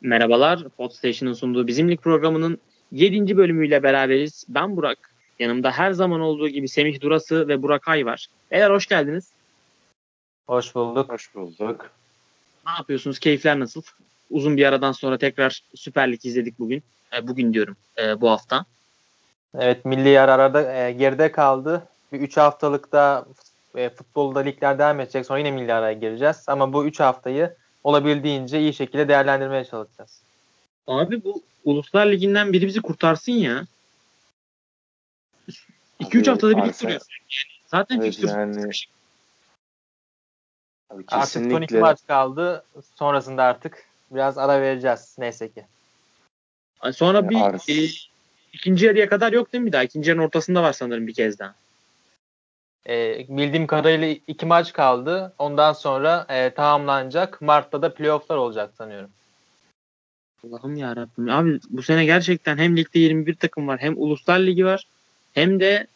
Merhabalar, Podstation'ın sunduğu Bizimlik programının 7. bölümüyle beraberiz. Ben Burak. Yanımda her zaman olduğu gibi Semih Durası ve Burak Ay var. Beyler hoş geldiniz. Hoş bulduk. Hoş bulduk. Ne yapıyorsunuz? Keyifler nasıl? Uzun bir aradan sonra tekrar Süper Lig izledik bugün. E, bugün diyorum e, bu hafta. Evet milli yer arada e, geride kaldı. Bir 3 haftalıkta e, futbolda ligler devam edecek. Sonra yine milli araya gireceğiz. Ama bu 3 haftayı olabildiğince iyi şekilde değerlendirmeye çalışacağız. Abi bu Uluslar Ligi'nden biri bizi kurtarsın ya. 2-3 haftada bir lig duruyor. Zaten evet, fikstür yani, abi Artık son iki maç kaldı. Sonrasında artık biraz ara vereceğiz. Neyse ki. Sonra bir e, ikinci yarıya kadar yok değil mi bir daha? İkinci yarının ortasında var sanırım bir kez daha. E, bildiğim kadarıyla iki maç kaldı. Ondan sonra e, tamamlanacak. Mart'ta da playofflar olacak sanıyorum. Allah'ım ya Rabbim. Abi bu sene gerçekten hem ligde 21 takım var, hem Uluslar Ligi var, hem de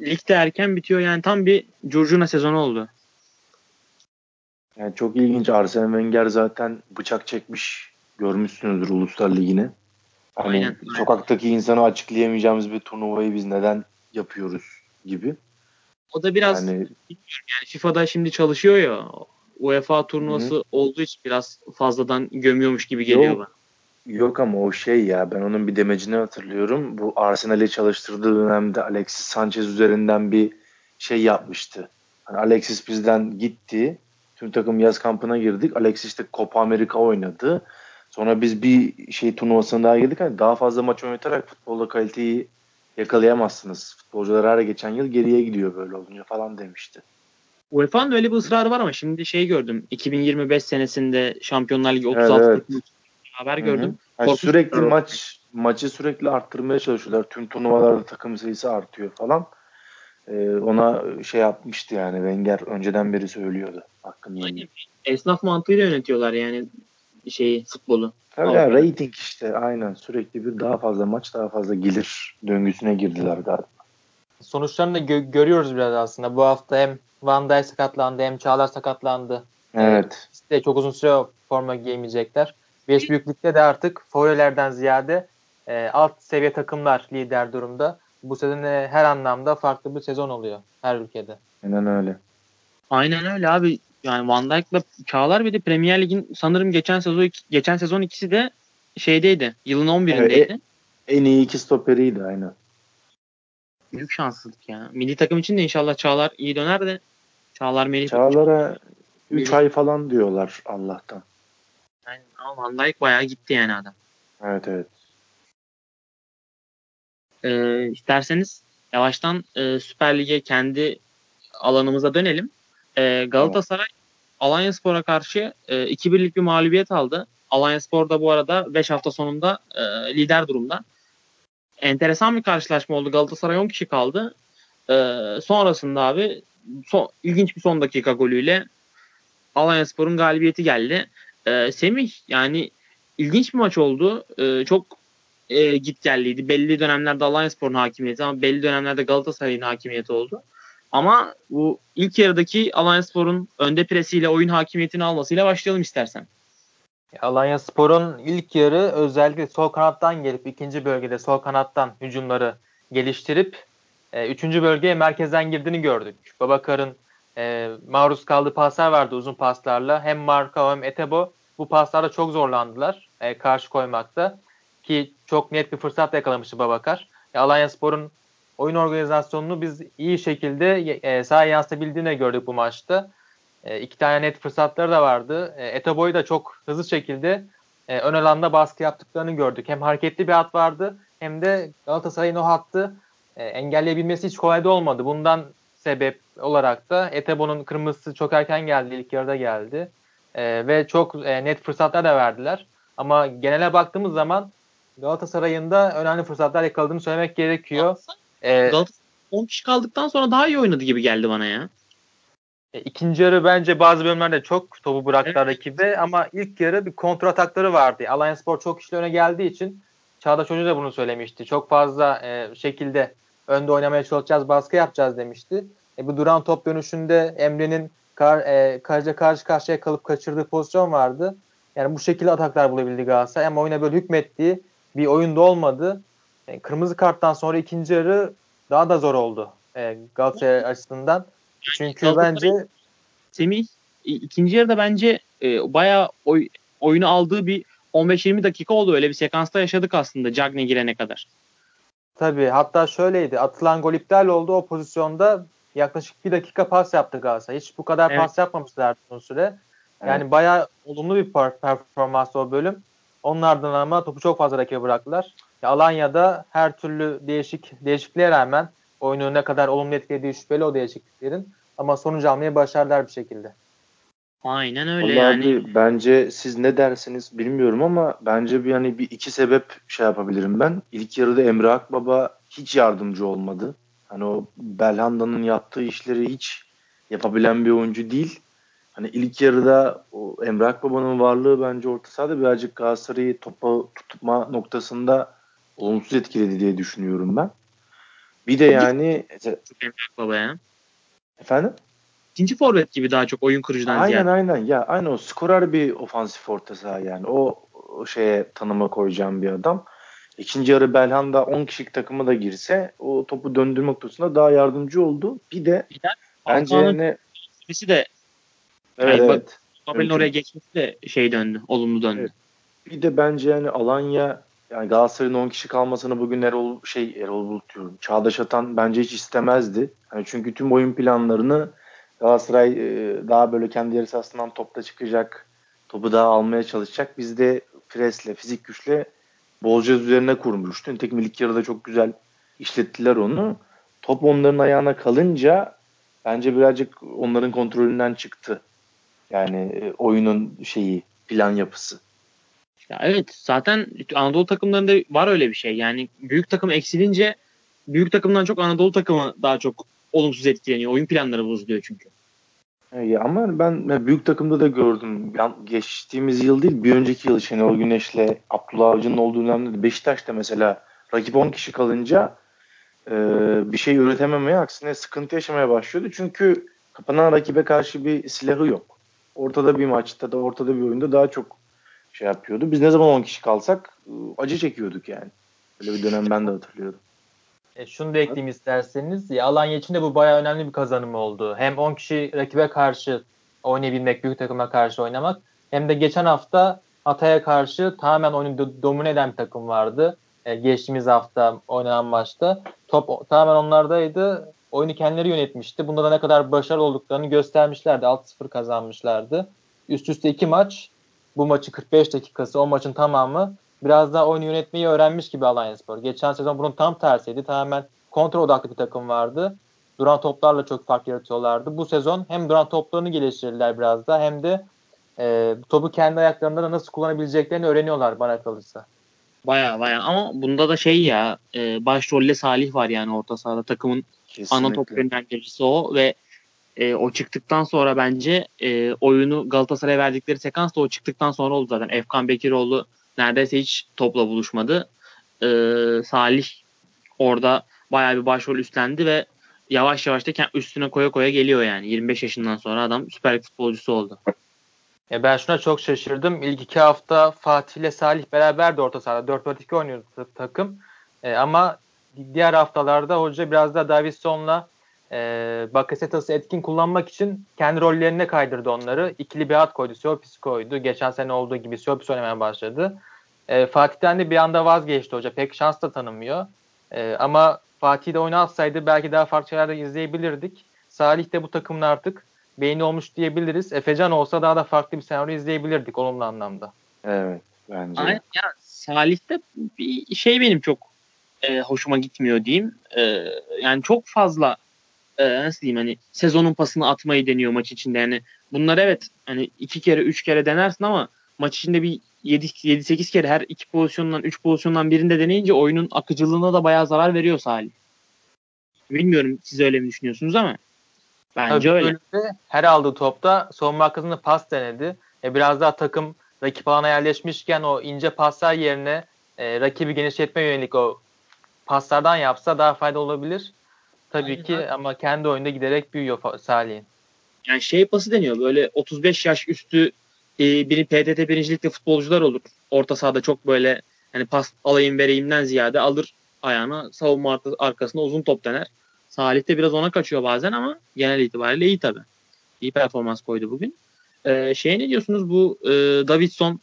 ligde erken bitiyor. Yani tam bir curcuna sezonu oldu. Yani çok ilginç. Arsene Wenger zaten bıçak çekmiş. Görmüşsünüzdür Uluslar Ligi'ni. Hani aynen, sokaktaki insana açıklayamayacağımız bir turnuvayı biz neden yapıyoruz gibi. O da biraz yani, yani FIFA'da şimdi çalışıyor ya UEFA turnuvası hı. olduğu için biraz fazladan gömüyormuş gibi geliyor yok, bana. Yok ama o şey ya ben onun bir demecini hatırlıyorum. Bu Arsenal'i çalıştırdığı dönemde Alexis Sanchez üzerinden bir şey yapmıştı. Hani Alexis bizden gitti. Tüm takım yaz kampına girdik. Alexis de Copa America oynadı. Sonra biz bir şey turnuvasına daha girdik. Hani daha fazla maç oynatarak futbolda kaliteyi yakalayamazsınız. Futbolcular her geçen yıl geriye gidiyor böyle olunca falan demişti. UEFA'nın öyle bir ısrarı var ama şimdi şey gördüm. 2025 senesinde Şampiyonlar Ligi 36 evet, evet. haber gördüm. Yani sürekli maç maçı sürekli arttırmaya çalışıyorlar. Tüm turnuvalarda takım sayısı artıyor falan. Ee, ona şey yapmıştı yani Wenger önceden beri söylüyordu. Hakkını Aynen. Esnaf mantığıyla yönetiyorlar yani şeyi futbolu. Tabii ya, rating işte aynen sürekli bir daha fazla maç daha fazla gelir döngüsüne girdiler galiba. Sonuçlarını da gö- görüyoruz biraz aslında. Bu hafta hem Van Dijk sakatlandı hem Çağlar sakatlandı. Evet. İşte çok uzun süre forma giyemeyecekler. Beş büyüklükte de artık favorilerden ziyade e, alt seviye takımlar lider durumda. Bu sezon e, her anlamda farklı bir sezon oluyor her ülkede. Aynen öyle. Aynen öyle abi yani Van Dijk'la Çağlar bir de Premier Lig'in sanırım geçen sezon geçen sezon ikisi de şeydeydi. Yılın 11'indeydi. Evet, en iyi iki stoperiydi aynen. Büyük şanssızlık ya. Milli takım için de inşallah Çağlar iyi döner de Çağlar Melih Çağlar'a 3 ay falan diyorlar Allah'tan. Aynen ama Van Dijk bayağı gitti yani adam. Evet evet. Ee, isterseniz yavaştan e, Süper Lig'e kendi alanımıza dönelim. E, Galatasaray Alanya Spor'a karşı e, 2-1'lik bir mağlubiyet aldı. Alanya Spor da bu arada 5 hafta sonunda e, lider durumda. Enteresan bir karşılaşma oldu. Galatasaray 10 kişi kaldı. E, sonrasında abi son, ilginç bir son dakika golüyle Alanya Spor'un galibiyeti geldi. E, Semih yani ilginç bir maç oldu. E, çok e, git gelliydi. Belli dönemlerde Alanya Spor'un hakimiyeti ama belli dönemlerde Galatasaray'ın hakimiyeti oldu. Ama bu ilk yarıdaki Alanya Spor'un önde presiyle oyun hakimiyetini almasıyla başlayalım istersen. Alanya Spor'un ilk yarı özellikle sol kanattan gelip ikinci bölgede sol kanattan hücumları geliştirip e, üçüncü bölgeye merkezden girdiğini gördük. Babakar'ın e, maruz kaldığı paslar vardı uzun paslarla. Hem Marka hem Etebo bu paslarda çok zorlandılar e, karşı koymakta. Ki çok net bir fırsat yakalamıştı Babakar. E, Alanya Spor'un oyun organizasyonunu biz iyi şekilde e, sahaya yansıtabildiğini gördük bu maçta. E, iki tane net fırsatları da vardı. E, Etabo'yu da çok hızlı şekilde e, ön alanda baskı yaptıklarını gördük. Hem hareketli bir hat vardı hem de Galatasaray'ın o hattı e, engelleyebilmesi hiç kolay da olmadı. Bundan sebep olarak da Etebo'nun kırmızısı çok erken geldi. ilk yarıda geldi. E, ve çok e, net fırsatlar da verdiler. Ama genele baktığımız zaman Galatasaray'ın da önemli fırsatlar yakaladığını söylemek gerekiyor. Ee, 10 kişi kaldıktan sonra daha iyi oynadı gibi geldi bana ya. E, ikinci yarı bence bazı bölümlerde çok topu bıraktılar evet. rakibe ama ilk yarı bir kontra atakları vardı. Alliance Spor çok kişi öne geldiği için Çağdaş Hoca da bunu söylemişti. Çok fazla e, şekilde önde oynamaya çalışacağız, baskı yapacağız demişti. E, bu duran top dönüşünde Emre'nin kar, e, karşı karşı karşıya kalıp kaçırdığı pozisyon vardı. Yani bu şekilde ataklar bulabildi Galatasaray ama oyuna böyle hükmettiği bir oyunda olmadı. E, kırmızı karttan sonra ikinci yarı daha da zor oldu e, Galatasaray açısından. Çünkü Galatasaray, bence Semih ikinci yarıda bence e, bayağı oy, oyunu aldığı bir 15-20 dakika oldu. Öyle bir sekansta yaşadık aslında Cagney girene kadar. Tabii hatta şöyleydi. Atılan gol iptal oldu. O pozisyonda yaklaşık bir dakika pas yaptı Galatasaray. Hiç bu kadar evet. pas yapmamışlar uzun süre. Yani evet. bayağı olumlu bir performans o bölüm. Onlardan ama topu çok fazla rakibe bıraktılar. Ya Alanya'da her türlü değişik değişikliğe rağmen oyunu ne kadar olumlu etkilediği şüpheli o değişikliklerin. Ama sonuç almayı başardılar bir şekilde. Aynen öyle Vallahi yani. Abi, bence siz ne dersiniz bilmiyorum ama bence bir hani bir iki sebep şey yapabilirim ben. İlk yarıda Emre Akbaba hiç yardımcı olmadı. Hani o Belhanda'nın yaptığı işleri hiç yapabilen bir oyuncu değil. Hani ilk yarıda o Emre Akbaba'nın varlığı bence orta sahada birazcık Galatasaray'ı topa tutma noktasında olumsuz etkiledi diye düşünüyorum ben. Bir de yani Akbaba ya. Efendim? ikinci forvet gibi daha çok oyun kurucudan aynen, ziyade. Aynen aynen. Ya aynı o skorer bir ofansif orta saha yani. O, o şeye tanıma koyacağım bir adam. İkinci yarı Belhanda 10 kişilik takıma da girse o topu döndürme noktasında daha yardımcı oldu. Bir de de bence yani de evet, yani evet. Babel'in oraya geçmesi de şey döndü. Olumlu döndü. Evet. Bir de bence yani Alanya yani Galatasaray'ın 10 kişi kalmasını bugün Erol şey Erol Bulut diyorum. Çağdaş Atan bence hiç istemezdi. Yani çünkü tüm oyun planlarını Galatasaray e, daha böyle kendi yarı sahasından topta çıkacak. Topu daha almaya çalışacak. Biz de presle, fizik güçle bolca üzerine kurmuştu. Nitekim ilk yarıda çok güzel işlettiler onu. Top onların ayağına kalınca bence birazcık onların kontrolünden çıktı. Yani e, oyunun şeyi, plan yapısı. Ya evet zaten Anadolu takımlarında var öyle bir şey. Yani büyük takım eksilince büyük takımdan çok Anadolu takımı daha çok olumsuz etkileniyor. Oyun planları bozuluyor çünkü. Ya ama ben büyük takımda da gördüm. geçtiğimiz yıl değil bir önceki yıl Şenol Güneş'le Abdullah Avcı'nın olduğu dönemde Beşiktaş'ta mesela rakip 10 kişi kalınca e, bir şey üretememeye aksine sıkıntı yaşamaya başlıyordu. Çünkü kapanan rakibe karşı bir silahı yok. Ortada bir maçta da ortada bir oyunda daha çok şey yapıyordu. Biz ne zaman 10 kişi kalsak e, acı çekiyorduk yani. Öyle bir dönem ben de hatırlıyorum. E, şunu da ekleyeyim isterseniz. Ya, Alanya için de bu bayağı önemli bir kazanım oldu. Hem 10 kişi rakibe karşı oynayabilmek, büyük takıma karşı oynamak. Hem de geçen hafta Hatay'a karşı tamamen oyunu do- domine eden bir takım vardı. E, geçtiğimiz hafta oynanan maçta. Top tamamen onlardaydı. Oyunu kendileri yönetmişti. Bunda da ne kadar başarılı olduklarını göstermişlerdi. 6-0 kazanmışlardı. Üst üste iki maç. Bu maçı 45 dakikası, o maçın tamamı biraz daha oyun yönetmeyi öğrenmiş gibi Alanyaspor. Geçen sezon bunun tam tersiydi. Tamamen kontrol odaklı bir takım vardı. Duran toplarla çok fark yaratıyorlardı. Bu sezon hem duran toplarını geliştirdiler biraz da hem de e, topu kendi ayaklarında da nasıl kullanabileceklerini öğreniyorlar bana kalırsa. Baya baya ama bunda da şey ya e, başrolle Salih var yani orta sahada takımın Kesinlikle. ana top yönlendiricisi o ve e, o çıktıktan sonra bence e, oyunu Galatasaray'a verdikleri sekans da o çıktıktan sonra oldu zaten. Efkan Bekiroğlu neredeyse hiç topla buluşmadı. E, Salih orada bayağı bir başrol üstlendi ve yavaş yavaş da üstüne koya koya geliyor yani. 25 yaşından sonra adam süper futbolcusu oldu. Ya ben şuna çok şaşırdım. İlk iki hafta Fatih ile Salih beraber de orta sahada 4-4-2 oynuyordu takım. E, ama diğer haftalarda hoca biraz da Davidson'la e, Bakasetas'ı etkin kullanmak için kendi rollerine kaydırdı onları. İkili bir hat koydu. Siopis koydu. Geçen sene olduğu gibi Siopis oynamaya başladı. E, Fatih'ten de bir anda vazgeçti hoca. Pek şans da tanımıyor. E, ama Fatih de oynatsaydı belki daha farklı şeyler de izleyebilirdik. Salih de bu takımın artık beyni olmuş diyebiliriz. Efecan olsa daha da farklı bir senaryo izleyebilirdik olumlu anlamda. Evet bence. Aynen, ya Salih'te bir şey benim çok e, hoşuma gitmiyor diyeyim. E, yani çok fazla e, nasıl diyeyim hani sezonun pasını atmayı deniyor maç içinde. Yani bunlar evet hani iki kere üç kere denersin ama maç içinde bir 7-8 kere her iki pozisyondan 3 pozisyondan birinde deneyince oyunun akıcılığına da bayağı zarar veriyor Salih. Bilmiyorum siz öyle mi düşünüyorsunuz ama bence Tabii öyle. Her aldığı topta savunma arkasında pas denedi. E, biraz daha takım rakip alana yerleşmişken o ince paslar yerine e, rakibi genişletme yönelik o paslardan yapsa daha faydalı olabilir. Tabii Aynen. ki ama kendi oyunda giderek büyüyor Salih'in. Yani şey pası deniyor böyle 35 yaş üstü e, biri PTT birincilikte futbolcular olur. Orta sahada çok böyle hani pas alayım vereyimden ziyade alır ayağına savunma arkasında uzun top dener. Salih de biraz ona kaçıyor bazen ama genel itibariyle iyi tabi. İyi performans koydu bugün. Ee, şey ne diyorsunuz bu e, Davidson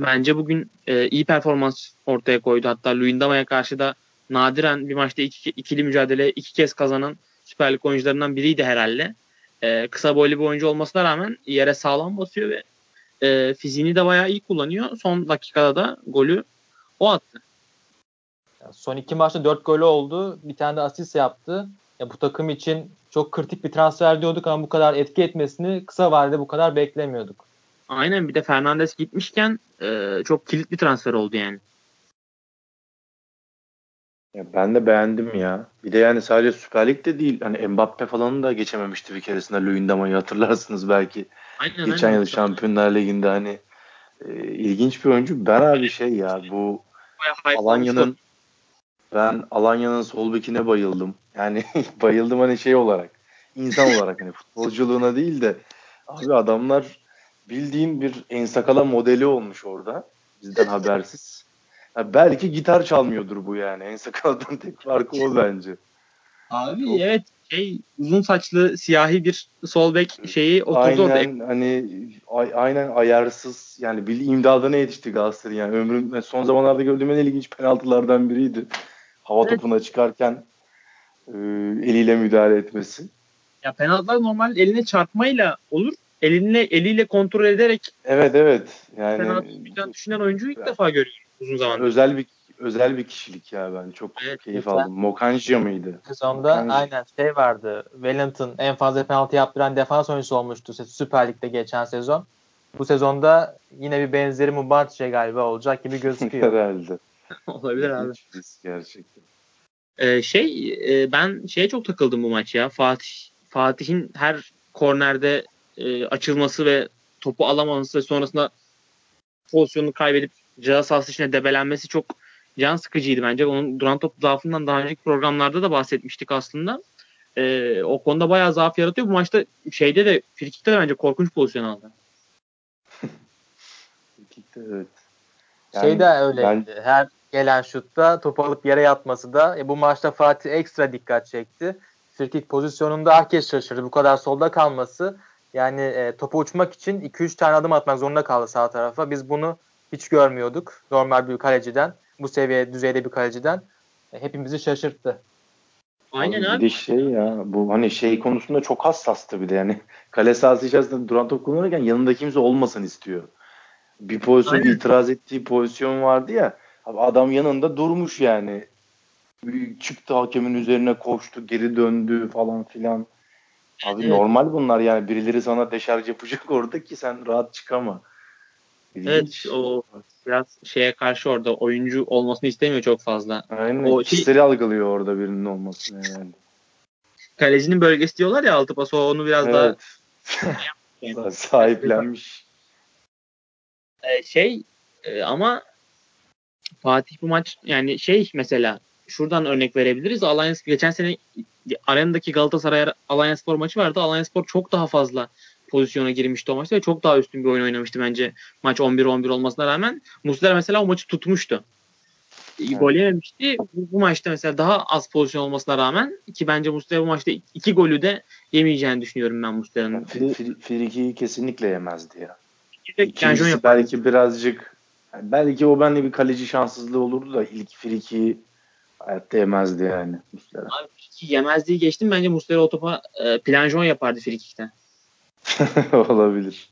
bence bugün e, iyi performans ortaya koydu. Hatta Luyendama'ya karşı da nadiren bir maçta iki, ikili mücadele iki kez kazanan Süper Lig oyuncularından biriydi herhalde. E, kısa boylu bir oyuncu olmasına rağmen yere sağlam basıyor ve e, fiziğini de bayağı iyi kullanıyor. Son dakikada da golü o attı. Son iki maçta dört golü oldu. Bir tane de asist yaptı. Ya bu takım için çok kritik bir transfer diyorduk ama bu kadar etki etmesini kısa vadede bu kadar beklemiyorduk. Aynen bir de Fernandes gitmişken e, çok kilit bir transfer oldu yani. Ya ben de beğendim ya. Bir de yani sadece Süper Lig'de değil. Hani Mbappe falan da geçememişti bir keresinde Luyendama'yı hatırlarsınız belki. Aynen, Geçen aynen. yıl Şampiyonlar Ligi'nde hani e, ilginç bir oyuncu. Ben abi şey ya bu Alanya'nın ben Alanya'nın sol bekine bayıldım. Yani bayıldım hani şey olarak. insan olarak hani futbolculuğuna değil de abi adamlar bildiğin bir ensakala modeli olmuş orada. Bizden habersiz. Ya belki gitar çalmıyordur bu yani. Ensakaladan tek farkı o bence. Abi Çok... evet şey uzun saçlı siyahi bir sol bek şeyi oturdu aynen, orada. Hani ay, aynen ayarsız yani bir imdadına yetişti Galatasaray yani ömrüm son zamanlarda gördüğüm en ilginç penaltılardan biriydi. Hava evet. topuna çıkarken e, eliyle müdahale etmesi. Ya penaltılar normal eline çarpmayla olur. Elinle eliyle kontrol ederek Evet evet. Yani penaltı düşünen oyuncuyu ilk ya, defa görüyorum uzun zamandır. Özel bir özel bir kişilik ya ben çok evet, keyif geçen, aldım. Mokanjia mıydı? Sezonda Mokanjia. aynen şey vardı. Wellington en fazla penaltı yaptıran defans oyuncusu olmuştu Süper Lig'de geçen sezon. Bu sezonda yine bir benzeri Mubarak galiba olacak gibi gözüküyor. Herhalde. Olabilir abi. Gerçekten. Ee, şey e, ben şeye çok takıldım bu maç ya. Fatih Fatih'in her kornerde e, açılması ve topu alamaması ve sonrasında pozisyonunu kaybedip ceza sahası içine debelenmesi çok can sıkıcıydı bence. Onun duran top zaafından daha önceki programlarda da bahsetmiştik aslında. E, o konuda bayağı zaaf yaratıyor. Bu maçta şeyde de Frikik'te de bence korkunç pozisyon aldı. Frikik'te evet. Yani şey de öyle. Ben... Her gelen şutta topu alıp yere yatması da e, bu maçta Fatih ekstra dikkat çekti. Frikik pozisyonunda herkes şaşırdı. Bu kadar solda kalması yani e, topu uçmak için 2-3 tane adım atmak zorunda kaldı sağ tarafa. Biz bunu hiç görmüyorduk. Normal bir kaleciden, bu seviye düzeyde bir kaleciden e, hepimizi şaşırttı. Aynen abi. Bir şey ya bu hani şey konusunda çok hassastı bir de yani kale sahası içerisinde duran top kullanırken yanında kimse olmasın istiyor. Bir pozisyon Aynen. itiraz ettiği pozisyon vardı ya Abi adam yanında durmuş yani. Çıktı hakemin üzerine koştu, geri döndü falan filan. Abi evet. normal bunlar yani birileri sana deşarj yapacak orada ki sen rahat çıkama. İlginç. Evet o biraz şeye karşı orada oyuncu olmasını istemiyor çok fazla. Aynen. O kişisel şey, algılıyor orada birinin olmasını yani. Kalecinin bölgesi diyorlar ya altı pas onu biraz evet. daha sahiplenmiş. Ee, şey e, ama Fatih bu maç yani şey mesela şuradan örnek verebiliriz. Alanya geçen sene arenadaki Galatasaray Alanya Spor maçı vardı. Alanya Spor çok daha fazla pozisyona girmişti o maçta ve çok daha üstün bir oyun oynamıştı bence. Maç 11-11 olmasına rağmen. Muslera mesela o maçı tutmuştu. Evet. Gol yememişti. Bu, bu maçta mesela daha az pozisyon olmasına rağmen ki bence Muslera bu maçta iki golü de yemeyeceğini düşünüyorum ben Muslera'nın. Friki'yi kesinlikle yemezdi ya. İkincisi belki birazcık yani belki o benle bir kaleci şanssızlığı olurdu da ilk friki hayatta yemezdi yani Muslera. Abi friki yemezdiği geçtim bence Muslera o topa e, planjon yapardı frikikten. Olabilir.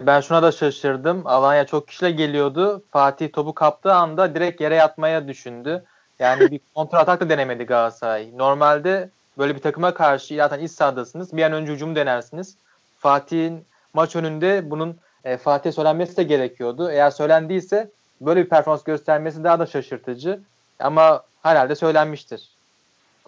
Ben şuna da şaşırdım. Alanya çok kişiyle geliyordu. Fatih topu kaptığı anda direkt yere yatmaya düşündü. Yani bir kontra atak da denemedi Galatasaray. Normalde böyle bir takıma karşı zaten iç sahadasınız. Bir an önce hücum denersiniz. Fatih'in maç önünde bunun e, Fatih'e söylenmesi de gerekiyordu. Eğer söylendiyse böyle bir performans göstermesi daha da şaşırtıcı. Ama herhalde söylenmiştir.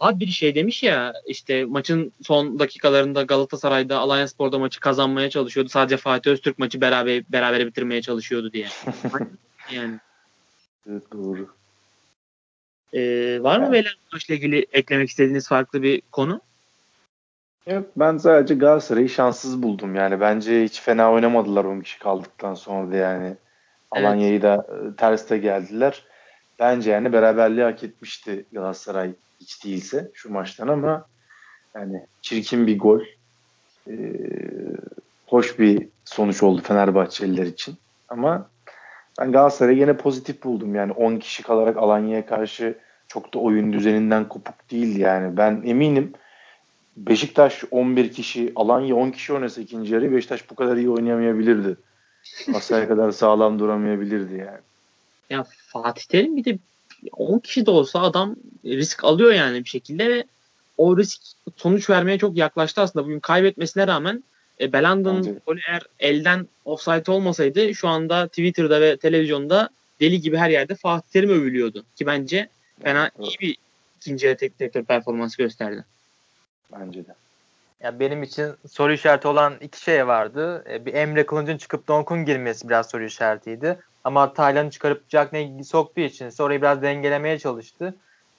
Abi bir şey demiş ya işte maçın son dakikalarında Galatasaray'da Alanya Spor'da maçı kazanmaya çalışıyordu. Sadece Fatih Öztürk maçı beraber beraber bitirmeye çalışıyordu diye. yani. Evet doğru. Ee, var mı beyler maçla ilgili eklemek istediğiniz farklı bir konu? Yok ben sadece Galatasaray'ı şanssız buldum. Yani bence hiç fena oynamadılar 10 kişi kaldıktan sonra da yani. Evet. Alanya'yı da e, terste geldiler. Bence yani beraberliği hak etmişti Galatasaray hiç değilse şu maçtan ama yani çirkin bir gol. Ee, hoş bir sonuç oldu Fenerbahçeliler için. Ama ben Galatasaray'ı yine pozitif buldum. Yani 10 kişi kalarak Alanya'ya karşı çok da oyun düzeninden kopuk değil yani. Ben eminim Beşiktaş 11 kişi, Alanya 10 kişi oynasa ikinci yarı Beşiktaş bu kadar iyi oynayamayabilirdi. Asaya kadar sağlam duramayabilirdi yani. Ya Fatih Terim bir de 10 kişi de olsa adam risk alıyor yani bir şekilde ve o risk sonuç vermeye çok yaklaştı aslında. Bugün kaybetmesine rağmen e, Belanda'nın golü eğer elden offside olmasaydı şu anda Twitter'da ve televizyonda deli gibi her yerde Fatih Terim övülüyordu. Ki bence fena iyi bir ikinci tek direktör performansı gösterdi. Bence de. Ya benim için soru işareti olan iki şey vardı. E, bir Emre Kılınç'ın çıkıp Donk'un girmesi biraz soru işaretiydi. Ama Taylan'ı çıkarıp Jack Ney'i soktuğu için orayı biraz dengelemeye çalıştı.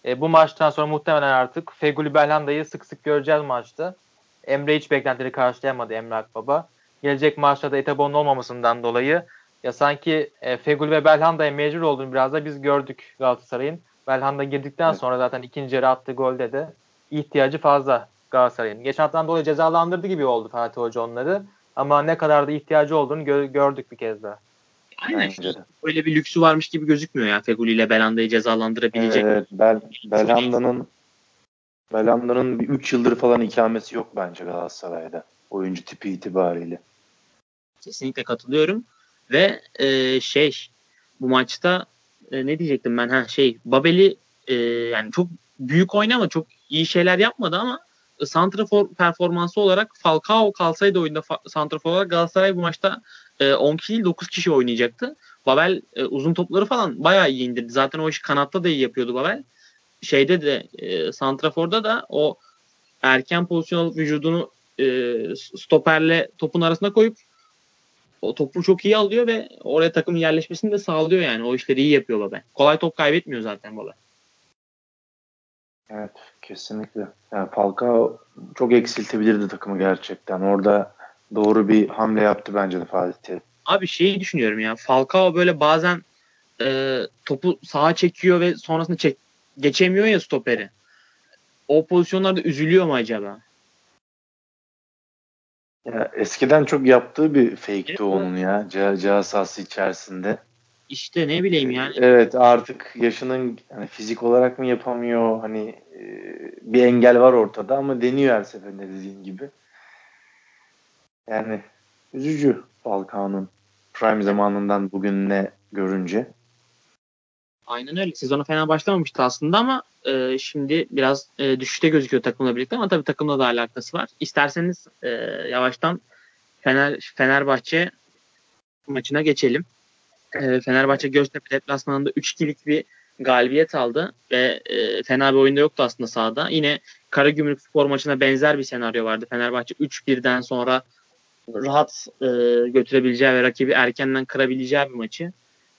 E, bu maçtan sonra muhtemelen artık Feguli Belhanda'yı sık sık göreceğiz maçta. Emre hiç beklentileri karşılayamadı Emre Akbaba. Gelecek maçta da Etabon'un olmamasından dolayı ya sanki e, Feguli ve Belhanda'ya mecbur olduğunu biraz da biz gördük Galatasaray'ın. Belhanda girdikten sonra zaten ikinci yarı attığı golde de ihtiyacı fazla Galatasaray'ın. Geçen haftadan dolayı cezalandırdı gibi oldu Fatih Hoca onları. Ama ne kadar da ihtiyacı olduğunu gö- gördük bir kez daha. Aynen. Öyle bir lüksü varmış gibi gözükmüyor ya Feguli ile Belanda'yı cezalandırabilecek. Evet, Bel Belanda'nın Belanda'nın bir 3 yıldır falan ikamesi yok bence Galatasaray'da. Oyuncu tipi itibariyle. Kesinlikle katılıyorum. Ve e, şey bu maçta e, ne diyecektim ben ha şey Babel'i e, yani çok büyük oynama çok iyi şeyler yapmadı ama santrafor performansı olarak Falcao kalsaydı oyunda santrafor olarak Galatasaray bu maçta e, 10 kişi değil 9 kişi oynayacaktı. Babel e, uzun topları falan bayağı iyi indirdi. Zaten o işi kanatta da iyi yapıyordu Babel. Şeyde de e, santraforda da o erken pozisyon alıp vücudunu e, stoperle topun arasına koyup o topu çok iyi alıyor ve oraya takımın yerleşmesini de sağlıyor yani. O işleri iyi yapıyor Babel. Kolay top kaybetmiyor zaten Babel. Evet kesinlikle. Yani Falcao çok eksiltebilirdi takımı gerçekten. Orada doğru bir hamle yaptı bence de Fatih Terim. Abi şeyi düşünüyorum ya. Falcao böyle bazen e, topu sağa çekiyor ve sonrasında çek, geçemiyor ya stoperi. O pozisyonlarda üzülüyor mu acaba? Ya eskiden çok yaptığı bir fake'ti evet. onun ya. Ceza sahası içerisinde. İşte ne bileyim yani. Evet artık yaşının hani fizik olarak mı yapamıyor hani e, bir engel var ortada ama deniyor her seferinde dediğin gibi. Yani üzücü Falcao'nun prime zamanından bugününe görünce. Aynen öyle. Sezonu fena başlamamıştı aslında ama e, şimdi biraz e, düşüşte gözüküyor takımla birlikte ama tabii takımla da alakası var. İsterseniz e, yavaştan Fener Fenerbahçe maçına geçelim. E, Fenerbahçe Göztepe deplasmanında 3-2'lik bir galibiyet aldı ve e, fena bir oyunda yoktu aslında sahada. Yine Karagümrük spor maçına benzer bir senaryo vardı. Fenerbahçe 3-1'den sonra rahat e, götürebileceği ve rakibi erkenden kırabileceği bir maçı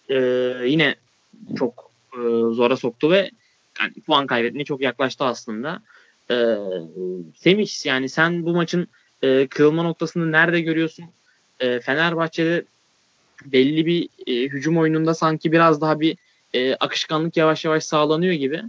e, yine çok e, zora soktu ve yani puan kaybetmeye çok yaklaştı aslında. E, Semih yani sen bu maçın e, kırılma noktasını nerede görüyorsun? E, Fenerbahçe'de belli bir e, hücum oyununda sanki biraz daha bir e, akışkanlık yavaş yavaş sağlanıyor gibi.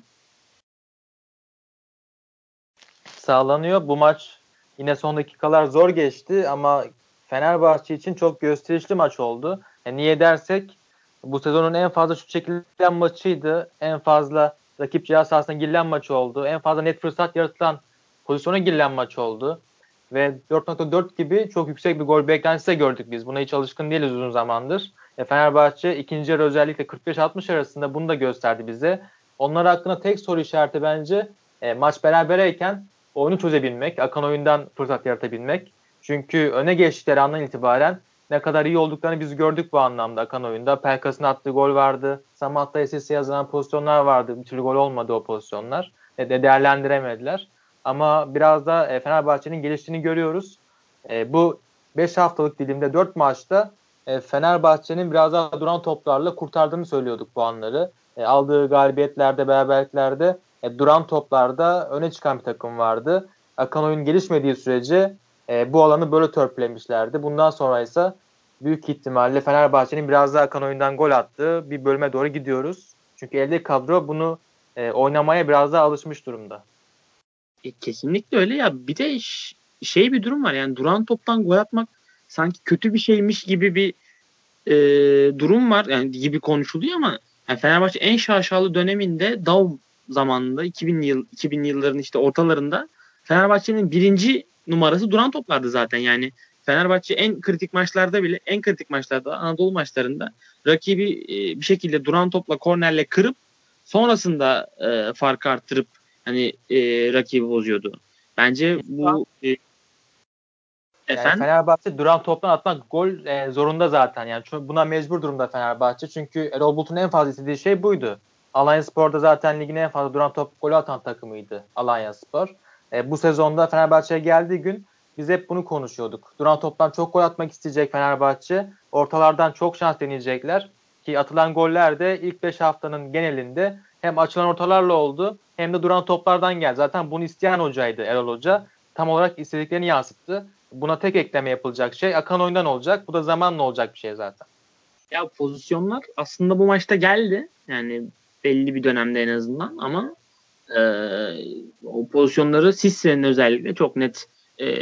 Sağlanıyor. Bu maç yine son dakikalar zor geçti ama Fenerbahçe için çok gösterişli maç oldu. Yani niye dersek bu sezonun en fazla şut çekilen maçıydı. En fazla rakip cihaz sahasına girilen maç oldu. En fazla net fırsat yaratılan pozisyona girilen maç oldu. Ve 4.4 gibi çok yüksek bir gol beklentisi de gördük biz. Buna hiç alışkın değiliz uzun zamandır. E Fenerbahçe ikinci yarı özellikle 45-60 arasında bunu da gösterdi bize. Onlar hakkında tek soru işareti bence e, maç berabereyken oyunu çözebilmek, akan oyundan fırsat yaratabilmek. Çünkü öne geçtikleri andan itibaren ne kadar iyi olduklarını biz gördük bu anlamda akan oyunda. Pelkas'ın attığı gol vardı. Samatta SS'e yazılan pozisyonlar vardı. Bir türlü gol olmadı o pozisyonlar. E, de değerlendiremediler. Ama biraz da e, Fenerbahçe'nin geliştiğini görüyoruz. E, bu 5 haftalık dilimde 4 maçta e, Fenerbahçe'nin biraz daha duran toplarla kurtardığını söylüyorduk bu anları. Aldığı galibiyetlerde, beraberliklerde duran toplarda öne çıkan bir takım vardı. akan oyun gelişmediği sürece bu alanı böyle törpülemişlerdi. Bundan sonra ise büyük ihtimalle Fenerbahçe'nin biraz daha akan oyundan gol attığı bir bölüme doğru gidiyoruz. Çünkü elde kadro bunu oynamaya biraz daha alışmış durumda. E, kesinlikle öyle ya. Bir de şey bir durum var yani duran toptan gol atmak sanki kötü bir şeymiş gibi bir e, durum var. Yani gibi konuşuluyor ama yani Fenerbahçe en şaşalı döneminde Daum zamanında 2000 yıl 2000 yılların işte ortalarında Fenerbahçe'nin birinci numarası duran toplardı zaten. Yani Fenerbahçe en kritik maçlarda bile en kritik maçlarda Anadolu maçlarında rakibi e, bir şekilde duran topla kornerle kırıp sonrasında e, farkı arttırıp hani e, rakibi bozuyordu. Bence bu e, yani Fenerbahçe duran toptan atmak gol e, zorunda zaten. Yani buna mecbur durumda Fenerbahçe. Çünkü Erol Bulut'un en fazla istediği şey buydu. Alanya Spor'da zaten ligin en fazla duran top golü atan takımıydı Alanya Spor. E, bu sezonda Fenerbahçe'ye geldiği gün biz hep bunu konuşuyorduk. Duran toptan çok gol atmak isteyecek Fenerbahçe. Ortalardan çok şans deneyecekler. Ki atılan goller de ilk 5 haftanın genelinde hem açılan ortalarla oldu hem de duran toplardan geldi. Zaten bunu isteyen hocaydı Erol Hoca. Tam olarak istediklerini yansıttı. Buna tek ekleme yapılacak şey akan oyundan olacak. Bu da zamanla olacak bir şey zaten. Ya pozisyonlar aslında bu maçta geldi. Yani belli bir dönemde en azından ama e, o pozisyonları Sisse'nin özellikle çok net e,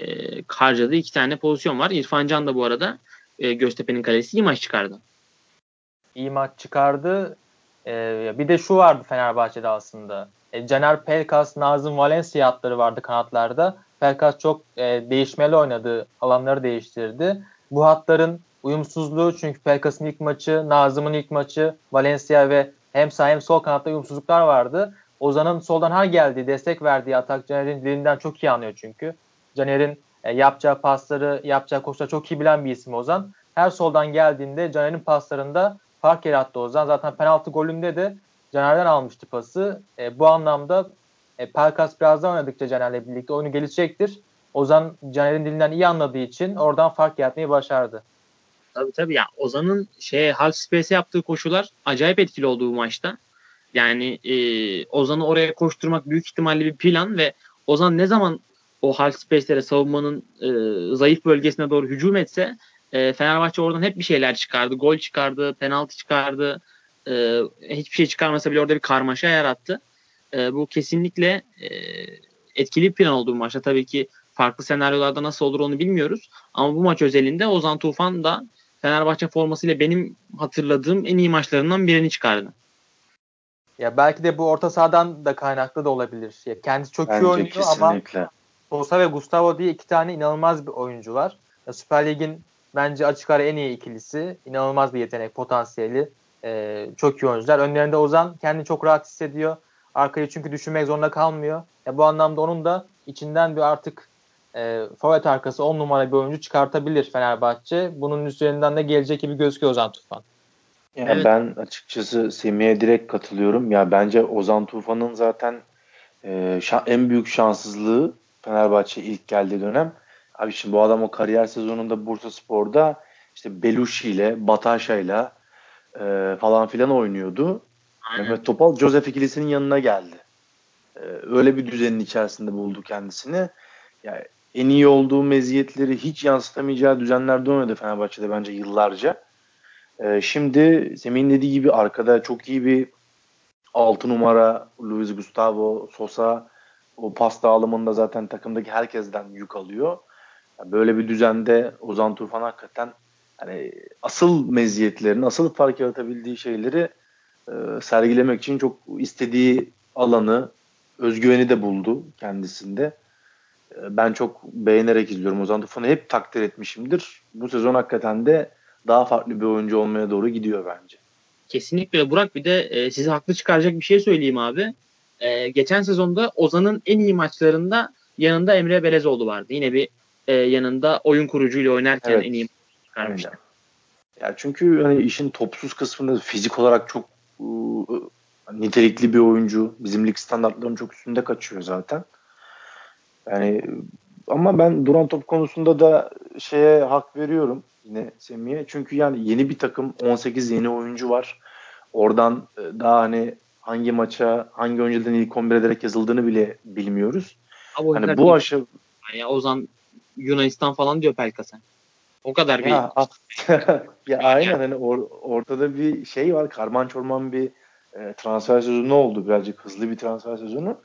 harcadığı iki tane pozisyon var. İrfan Can da bu arada e, Göztepe'nin kalesi iyi maç çıkardı. İyi maç çıkardı. E, bir de şu vardı Fenerbahçe'de aslında. E, Caner Pelkas, Nazım Valencia hatları vardı kanatlarda. Pelkas çok e, değişmeli oynadı. Alanları değiştirdi. Bu hatların uyumsuzluğu çünkü Pelkas'ın ilk maçı, Nazım'ın ilk maçı, Valencia ve hem sağ hem sol kanatta uyumsuzluklar vardı. Ozan'ın soldan her geldiği, destek verdiği atak Caner'in dilinden çok iyi anlıyor çünkü. Caner'in e, yapacağı pasları, yapacağı koşuları çok iyi bilen bir isim Ozan. Her soldan geldiğinde Caner'in paslarında fark yarattı Ozan. Zaten penaltı golünde de Caner'den almıştı pası. E, bu anlamda e, Pelkas biraz daha oynadıkça Caner'le birlikte oyunu gelişecektir. Ozan Caner'in dilinden iyi anladığı için oradan fark yaratmayı başardı. Tabii tabii ya Ozan'ın şey half space yaptığı koşular acayip etkili oldu bu maçta. Yani e, Ozan'ı oraya koşturmak büyük ihtimalle bir plan ve Ozan ne zaman o half space'lere savunmanın e, zayıf bölgesine doğru hücum etse e, Fenerbahçe oradan hep bir şeyler çıkardı. Gol çıkardı, penaltı çıkardı. E, hiçbir şey çıkarmasa bile orada bir karmaşa yarattı. E, bu kesinlikle e, etkili bir plan oldu bu maçta. Tabii ki farklı senaryolarda nasıl olur onu bilmiyoruz. Ama bu maç özelinde Ozan Tufan da Fenerbahçe formasıyla benim hatırladığım en iyi maçlarından birini çıkardı. Ya belki de bu orta sahadan da kaynaklı da olabilir. Ya kendisi çok Bence iyi oynuyor kesinlikle. ama Sosa ve Gustavo diye iki tane inanılmaz bir oyuncu var. Ya Süper Lig'in bence açık ara en iyi ikilisi. İnanılmaz bir yetenek, potansiyeli. Ee, çok iyi oyuncular. Önlerinde Ozan kendini çok rahat hissediyor. Arkayı çünkü düşünmek zorunda kalmıyor. Ya bu anlamda onun da içinden bir artık e, forvet arkası 10 numara bir oyuncu çıkartabilir Fenerbahçe. Bunun üzerinden de gelecek gibi gözüküyor Ozan Tufan. Yani evet. Ben açıkçası Semih'e direkt katılıyorum. Ya bence Ozan Tufan'ın zaten e, en büyük şanssızlığı Fenerbahçe ilk geldiği dönem. Abi şimdi bu adam o kariyer sezonunda Bursa Spor'da işte Belushi ile Bataşa ile e, falan filan oynuyordu. Aynen. Mehmet Topal Joseph ikilisinin yanına geldi. E, öyle bir düzenin içerisinde buldu kendisini. Yani en iyi olduğu meziyetleri hiç yansıtamayacağı düzenlerde oynadı Fenerbahçe'de bence yıllarca. E, şimdi Semih'in dediği gibi arkada çok iyi bir 6 numara Luis Gustavo Sosa o pas dağılımında zaten takımdaki herkesten yük alıyor. Böyle bir düzende Ozan Tufan hakikaten hani asıl meziyetlerini, asıl fark yaratabildiği şeyleri e, sergilemek için çok istediği alanı, özgüveni de buldu kendisinde. E, ben çok beğenerek izliyorum Ozan Tufan'ı. Hep takdir etmişimdir. Bu sezon hakikaten de daha farklı bir oyuncu olmaya doğru gidiyor bence. Kesinlikle Burak bir de e, size haklı çıkaracak bir şey söyleyeyim abi. E, geçen sezonda Ozan'ın en iyi maçlarında yanında Emre Belezoğlu vardı. Yine bir e, yanında oyun kurucuyla oynarken evet. en iyi çıkarmıştı. Ya çünkü hani işin topsuz kısmında fizik olarak çok ıı, nitelikli bir oyuncu. Bizim lig standartlarının çok üstünde kaçıyor zaten. Yani ama ben duran top konusunda da şeye hak veriyorum yine Semih'e. Çünkü yani yeni bir takım 18 yeni oyuncu var. Oradan daha hani hangi maça hangi oyuncudan ilk 11 ederek yazıldığını bile bilmiyoruz. hani bu aşama ya Ozan Yunanistan falan diyor Pelkasen. O kadar bir ya, ya aynen hani or, ortada bir şey var. Karman çorman bir e, transfer sezonu oldu. Birazcık hızlı bir transfer sezonu.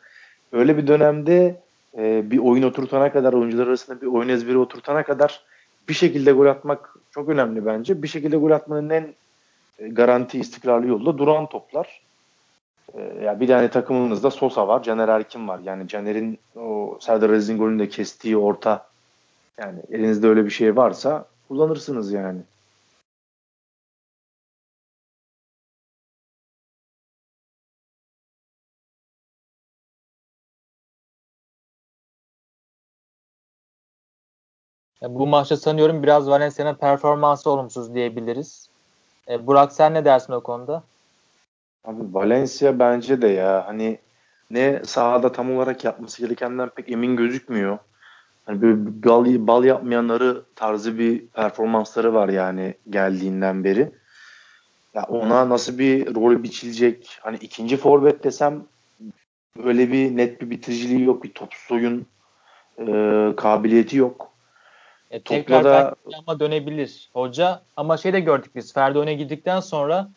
Öyle bir dönemde e, bir oyun oturtana kadar, oyuncular arasında bir oyun ezberi oturtana kadar bir şekilde gol atmak çok önemli bence. Bir şekilde gol atmanın en e, garanti istikrarlı yolu da duran toplar. E, ya bir tane takımımızda Sosa var, Caner Erkin var. Yani Caner'in o Serdar Aziz'in golünde kestiği orta yani elinizde öyle bir şey varsa kullanırsınız yani. Bu maçta sanıyorum biraz Valencia'nın performansı olumsuz diyebiliriz. E, Burak sen ne dersin o konuda? Abi Valencia bence de ya hani ne sahada tam olarak yapması gerekenden pek emin gözükmüyor. Hani böyle bal, bal yapmayanları tarzı bir performansları var yani geldiğinden beri. Ya ona nasıl bir rol biçilecek? Hani ikinci forvet desem öyle bir net bir bitiriciliği yok. Bir topsuz oyun e, kabiliyeti yok. E, tekrar da... ama dönebilir hoca. Ama şey de gördük biz. Ferdi öne gittikten sonra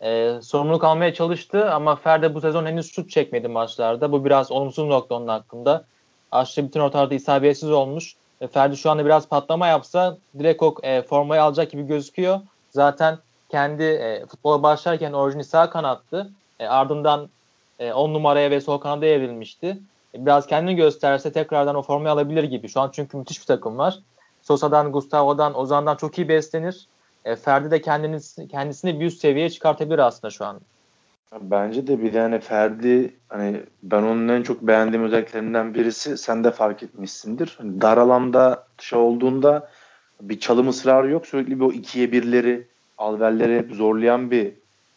e, sorumluluk almaya çalıştı ama Ferdi bu sezon henüz şut çekmedi maçlarda. Bu biraz olumsuz nokta onun hakkında. Aşırı bütün ortalarda isabiyetsiz olmuş. E, Ferdi şu anda biraz patlama yapsa direkt o e, formayı alacak gibi gözüküyor. Zaten kendi e, futbola başlarken orijini sağ kanattı. E, ardından 10 e, numaraya ve sol kanada evrilmişti. E, biraz kendini gösterse tekrardan o formayı alabilir gibi. Şu an çünkü müthiş bir takım var. Sosa'dan, Gustavo'dan, Ozan'dan çok iyi beslenir. E, Ferdi de kendini, kendisini bir üst seviyeye çıkartabilir aslında şu an. Bence de bir de hani Ferdi hani ben onun en çok beğendiğim özelliklerinden birisi sen de fark etmişsindir. Hani dar alanda şey olduğunda bir çalım ısrarı yok. Sürekli bir o ikiye birleri alverleri zorlayan bir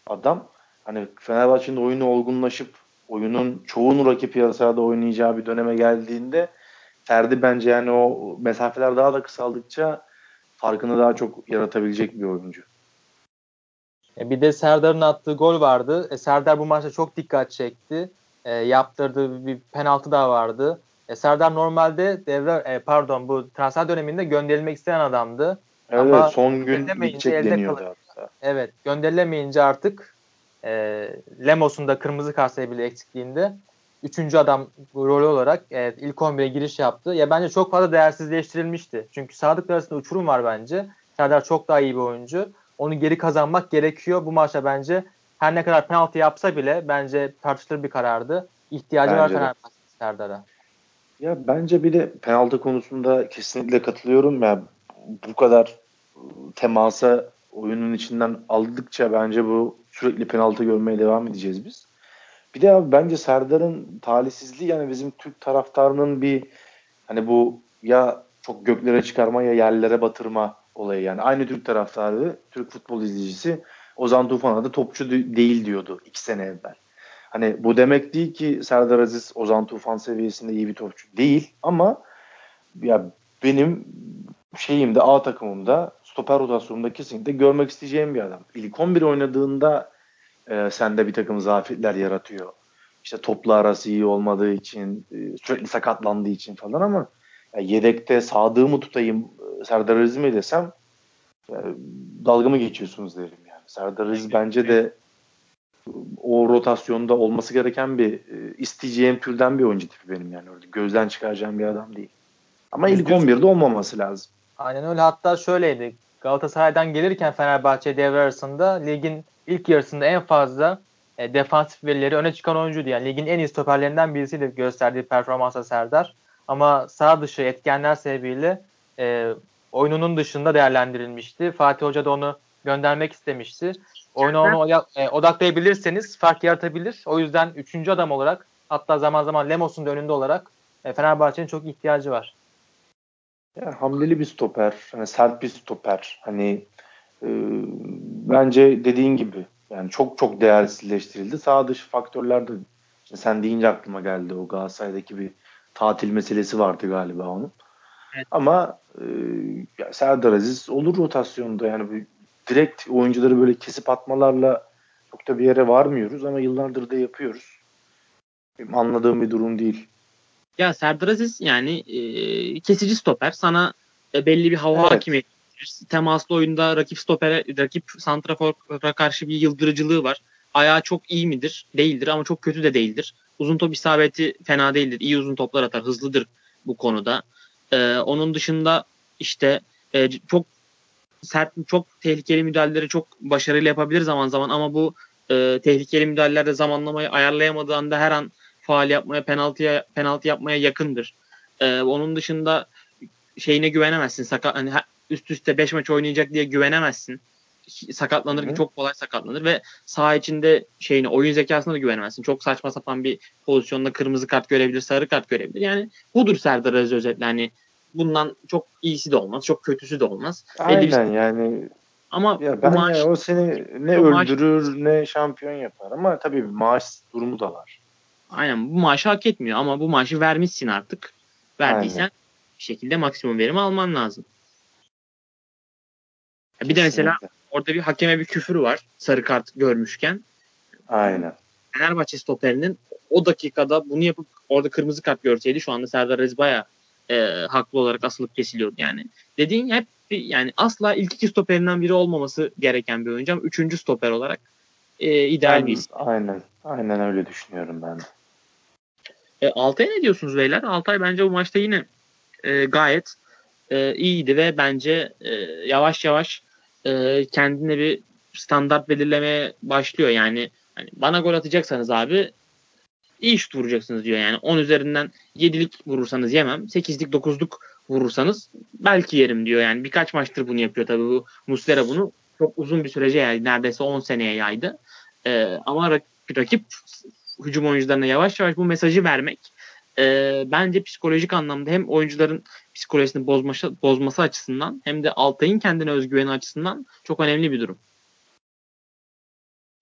adam. Hani Fenerbahçe'nin oyunu olgunlaşıp oyunun çoğunu rakip yarı oynayacağı bir döneme geldiğinde Ferdi bence yani o mesafeler daha da kısaldıkça farkını daha çok yaratabilecek bir oyuncu. E, bir de Serdar'ın attığı gol vardı. E, Serdar bu maçta çok dikkat çekti. E, yaptırdığı bir penaltı daha vardı. E, Serdar normalde devre e, pardon bu transfer döneminde gönderilmek isteyen adamdı. Evet Ama son gün gidecek. Evet gönderilemeyince artık e, Lemos'un da kırmızı kartı bile eksikliğinde üçüncü adam rolü olarak evet, ilk 11'e giriş yaptı. Ya bence çok fazla değersizleştirilmişti. Çünkü Sadık arasında uçurum var bence. Serdar çok daha iyi bir oyuncu. Onu geri kazanmak gerekiyor. Bu maçta bence her ne kadar penaltı yapsa bile bence tartışılır bir karardı. İhtiyacı bence var Fenerbahçe Serdar'a. Ya bence bir de penaltı konusunda kesinlikle katılıyorum. Ya bu kadar temasa oyunun içinden aldıkça bence bu sürekli penaltı görmeye devam edeceğiz biz. Bir de abi bence Serdar'ın talihsizliği yani bizim Türk taraftarının bir hani bu ya çok göklere çıkarma ya yerlere batırma olayı yani. Aynı Türk taraftarı, Türk futbol izleyicisi Ozan Tufan'a da topçu değil diyordu iki sene evvel. Hani bu demek değil ki Serdar Aziz Ozan Tufan seviyesinde iyi bir topçu değil ama ya benim şeyimde A takımımda stoper rotasyonunda kesinlikle görmek isteyeceğim bir adam. İlk 11 oynadığında e, sende bir takım zafiyetler yaratıyor. İşte topla arası iyi olmadığı için, e, sürekli sakatlandığı için falan ama yedekte sadığımı tutayım e, Serdar Aziz mi desem yani, dalga mı geçiyorsunuz derim yani. Serdar Aziz bence de o rotasyonda olması gereken bir e, isteyeceğim türden bir oyuncu tipi benim yani. Öyle gözden çıkaracağım bir adam değil. Ama ilk 11'de olmaması lazım. Aynen öyle. Hatta şöyleydi. Galatasaray'dan gelirken Fenerbahçe devre arasında ligin ilk yarısında en fazla e, defansif verileri öne çıkan oyuncuydu. Yani ligin en iyi stoperlerinden birisiydi gösterdiği performansa Serdar. Ama sağ dışı etkenler sebebiyle e, oyununun dışında değerlendirilmişti. Fatih Hoca da onu göndermek istemişti. Oyuna onu e, odaklayabilirseniz fark yaratabilir. O yüzden üçüncü adam olarak hatta zaman zaman Lemos'un da önünde olarak e, Fenerbahçe'nin çok ihtiyacı var. Ya, hamleli bir stoper, hani sert bir stoper. Hani e, bence dediğin gibi yani çok çok değersizleştirildi. Sağ dışı faktörler de işte sen deyince aklıma geldi o Galatasaray'daki bir tatil meselesi vardı galiba onun. Evet. Ama e, Serdar Aziz olur rotasyonda yani bir, direkt oyuncuları böyle kesip atmalarla çok da bir yere varmıyoruz ama yıllardır da yapıyoruz. Benim anladığım bir durum değil. Ya Serdar Aziz yani e, kesici stoper. Sana e, belli bir hava Evet. hakimiyeti. Temaslı oyunda rakip stopere, rakip santrafora karşı bir yıldırıcılığı var. Ayağı çok iyi midir? Değildir ama çok kötü de değildir. Uzun top isabeti fena değildir. İyi uzun toplar atar. Hızlıdır bu konuda. E, onun dışında işte e, çok sert, çok tehlikeli müdahaleleri çok başarılı yapabilir zaman zaman ama bu e, tehlikeli müdahalelerde zamanlamayı ayarlayamadığı anda her an faal yapmaya, penaltıya penaltı yapmaya yakındır. E, onun dışında şeyine güvenemezsin. Sakat hani ha- üst üste 5 maç oynayacak diye güvenemezsin. Sakatlanır hı. çok kolay sakatlanır ve saha içinde şeyini oyun zekasına da güvenemezsin. Çok saçma sapan bir pozisyonda kırmızı kart görebilir, sarı kart görebilir. Yani budur Serdar Aziz özetle. Hani bundan çok iyisi de olmaz, çok kötüsü de olmaz. Aynen yani Ama ya ben maaş ya o seni ne bu maaş- öldürür ne şampiyon yapar ama tabii maaş durumu da var. aynen bu maaşı hak etmiyor ama bu maaşı vermişsin artık. Verdiysen Aynen. bir şekilde maksimum verimi alman lazım. Ya Bir de mesela Kesinlikle. Orada bir hakeme bir küfür var sarı kart görmüşken. Aynen. Fenerbahçe stoperinin o dakikada bunu yapıp orada kırmızı kart görseydi şu anda Serdar Aziz e, haklı olarak asılıp kesiliyordu yani. Dediğin hep bir- yani asla ilk iki stoperinden biri olmaması gereken bir oyuncu ama üçüncü stoper olarak e, ideal Ben- bir isim. aynen. Aynen öyle düşünüyorum ben de. E, Altay'a ne diyorsunuz beyler? Altay bence bu maçta yine e, gayet e, iyiydi ve bence e, yavaş yavaş e, kendine bir standart belirlemeye başlıyor. Yani hani bana gol atacaksanız abi iyi şut vuracaksınız diyor. Yani 10 üzerinden 7'lik vurursanız yemem. 8'lik 9'luk vurursanız belki yerim diyor. Yani birkaç maçtır bunu yapıyor tabii bu Muslera bunu çok uzun bir sürece yaydı. Neredeyse 10 seneye yaydı. E, ama rak- rakip hücum oyuncularına yavaş yavaş bu mesajı vermek e, bence psikolojik anlamda hem oyuncuların psikolojisini bozması, bozması açısından hem de Altay'ın kendine özgüveni açısından çok önemli bir durum.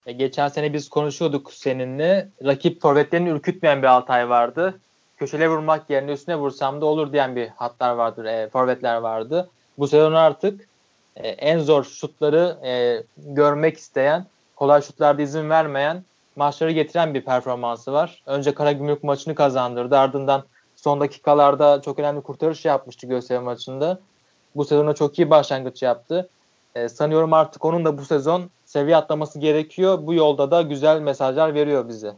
E, geçen sene biz konuşuyorduk seninle. Rakip forvetlerini ürkütmeyen bir Altay vardı. Köşele vurmak yerine üstüne vursam da olur diyen bir hatlar vardır, e, forvetler vardı. Bu sezon artık e, en zor şutları e, görmek isteyen, kolay şutlarda izin vermeyen, maçları getiren bir performansı var. Önce Karagümrük maçını kazandırdı. Ardından son dakikalarda çok önemli kurtarış yapmıştı Göztepe maçında. Bu sezona çok iyi başlangıç yaptı. E, sanıyorum artık onun da bu sezon seviye atlaması gerekiyor. Bu yolda da güzel mesajlar veriyor bize. Ya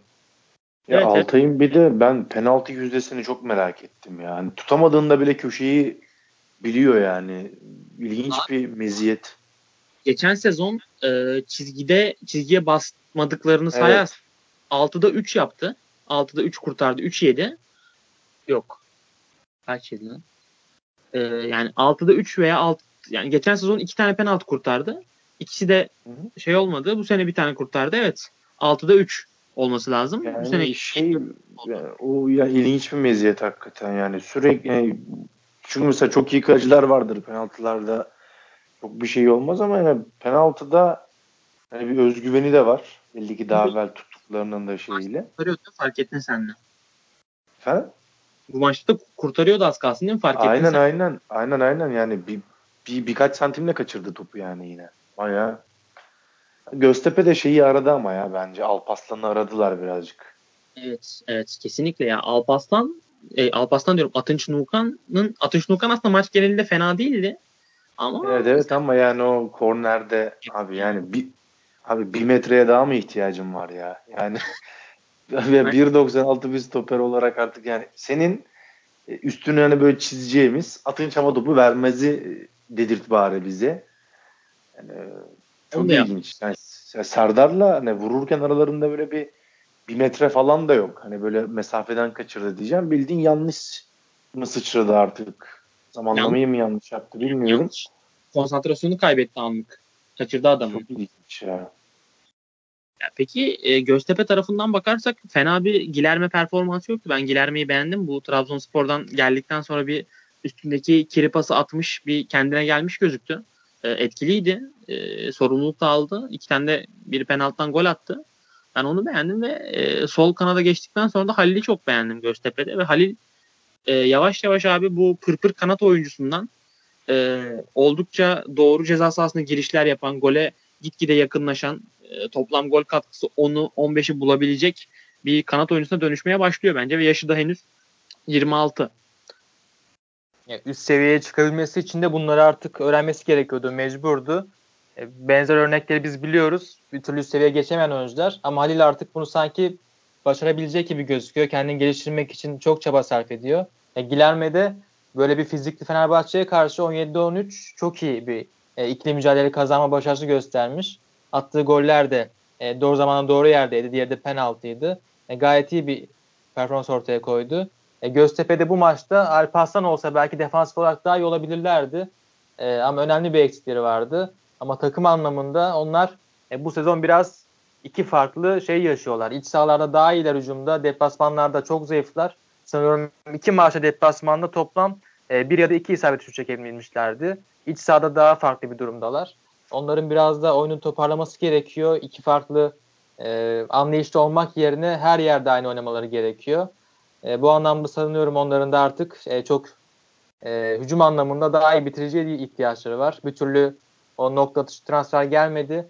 Evet, evet. Altay'ın bir de ben penaltı yüzdesini çok merak ettim yani. Tutamadığında bile köşeyi biliyor yani. İlginç bir meziyet. Geçen sezon e, çizgide çizgiye basmadıklarını sayarsan 6'da 3 yaptı. 6'da 3 kurtardı. 3 yedi. Yok. Kaç yedi lan? E, yani 6'da 3 veya 6 yani geçen sezon 2 tane penaltı kurtardı. İkisi de Hı hı. şey olmadı. Bu sene bir tane kurtardı. Evet. 6'da 3 olması lazım. Yani bu sene şey yani o ya ilginç bir meziyet hakikaten yani sürekli yani, çünkü mesela çok iyi kaleciler vardır penaltılarda çok bir şey olmaz ama yani penaltıda yani bir özgüveni de var. Belli ki daha evvel tuttuklarının da şeyiyle. Fark ettin sen de. Efendim? Bu maçta kurtarıyordu az kalsın değil mi? Fark ettin Aynen sen. aynen. Aynen aynen yani bir, bir birkaç santimle kaçırdı topu yani yine. Bayağı. Göztepe de şeyi aradı ama ya bence Alpaslan'ı aradılar birazcık. Evet, evet kesinlikle ya. Alpaslan e, Alpaslan diyorum Atınç Nukan'ın Atınç Nukan aslında maç genelinde fena değildi. Ama Evet evet ama yani o kornerde abi yani bir abi bir metreye daha mı ihtiyacım var ya? Yani ve 1.96 bir stoper olarak artık yani senin e, üstüne hani böyle çizeceğimiz atın çama topu vermezi e, dedirt bari bize. Yani, e, çok Onu ilginç. Yani Serdar'la hani vururken aralarında böyle bir bir metre falan da yok. Hani böyle mesafeden kaçırdı diyeceğim. Bildiğin yanlış mı sıçradı artık? Zamanlamayı mı yanlış yaptı bilmiyorum. yanlış. Konsantrasyonu kaybetti anlık. Kaçırdı adamı. Çok ilginç ya. Ya peki e, Göztepe tarafından bakarsak fena bir Gilerme performansı yoktu. Ben Gilerme'yi beğendim. Bu Trabzonspor'dan geldikten sonra bir üstündeki kiripası atmış bir kendine gelmiş gözüktü. E, etkiliydi. E, sorumluluk da aldı. İki tane de bir penaltıdan gol attı. Ben onu beğendim ve e, sol kanada geçtikten sonra da Halil'i çok beğendim Göztepe'de ve Halil e, yavaş yavaş abi bu pırpır kanat oyuncusundan e, oldukça doğru ceza sahasına girişler yapan, gole gitgide yakınlaşan, e, toplam gol katkısı 10'u 15'i bulabilecek bir kanat oyuncusuna dönüşmeye başlıyor bence ve yaşı da henüz 26. Yani üst seviyeye çıkabilmesi için de bunları artık öğrenmesi gerekiyordu, mecburdu. E, benzer örnekleri biz biliyoruz. Bir türlü üst seviyeye geçemeyen oyuncular. Ama Halil artık bunu sanki başarabilecek gibi gözüküyor. Kendini geliştirmek için çok çaba sarf ediyor. E, Gilerme'de böyle bir fizikli Fenerbahçe'ye karşı 17-13 çok iyi bir e, ikili mücadele kazanma başarısı göstermiş. Attığı goller de e, doğru zamanda doğru yerdeydi. Diğeri de penaltıydı. E, gayet iyi bir performans ortaya koydu. E, Göztepe'de bu maçta Alparslan olsa belki defansif olarak daha iyi olabilirlerdi. E, ama önemli bir eksikleri vardı. Ama takım anlamında onlar e, bu sezon biraz iki farklı şey yaşıyorlar. İç sahalarda daha iyiler hücumda, deplasmanlarda çok zayıflar. Sanıyorum iki maçta deplasmanda toplam e, bir ya da iki isabet şut çekebilmişlerdi. İç sahada daha farklı bir durumdalar. Onların biraz da oyunu toparlaması gerekiyor. İki farklı e, anlayışta olmak yerine her yerde aynı oynamaları gerekiyor. E, bu anlamda sanıyorum onların da artık e, çok e, hücum anlamında daha iyi bitiriciye ihtiyaçları var. Bir türlü o nokta atışı transfer gelmedi.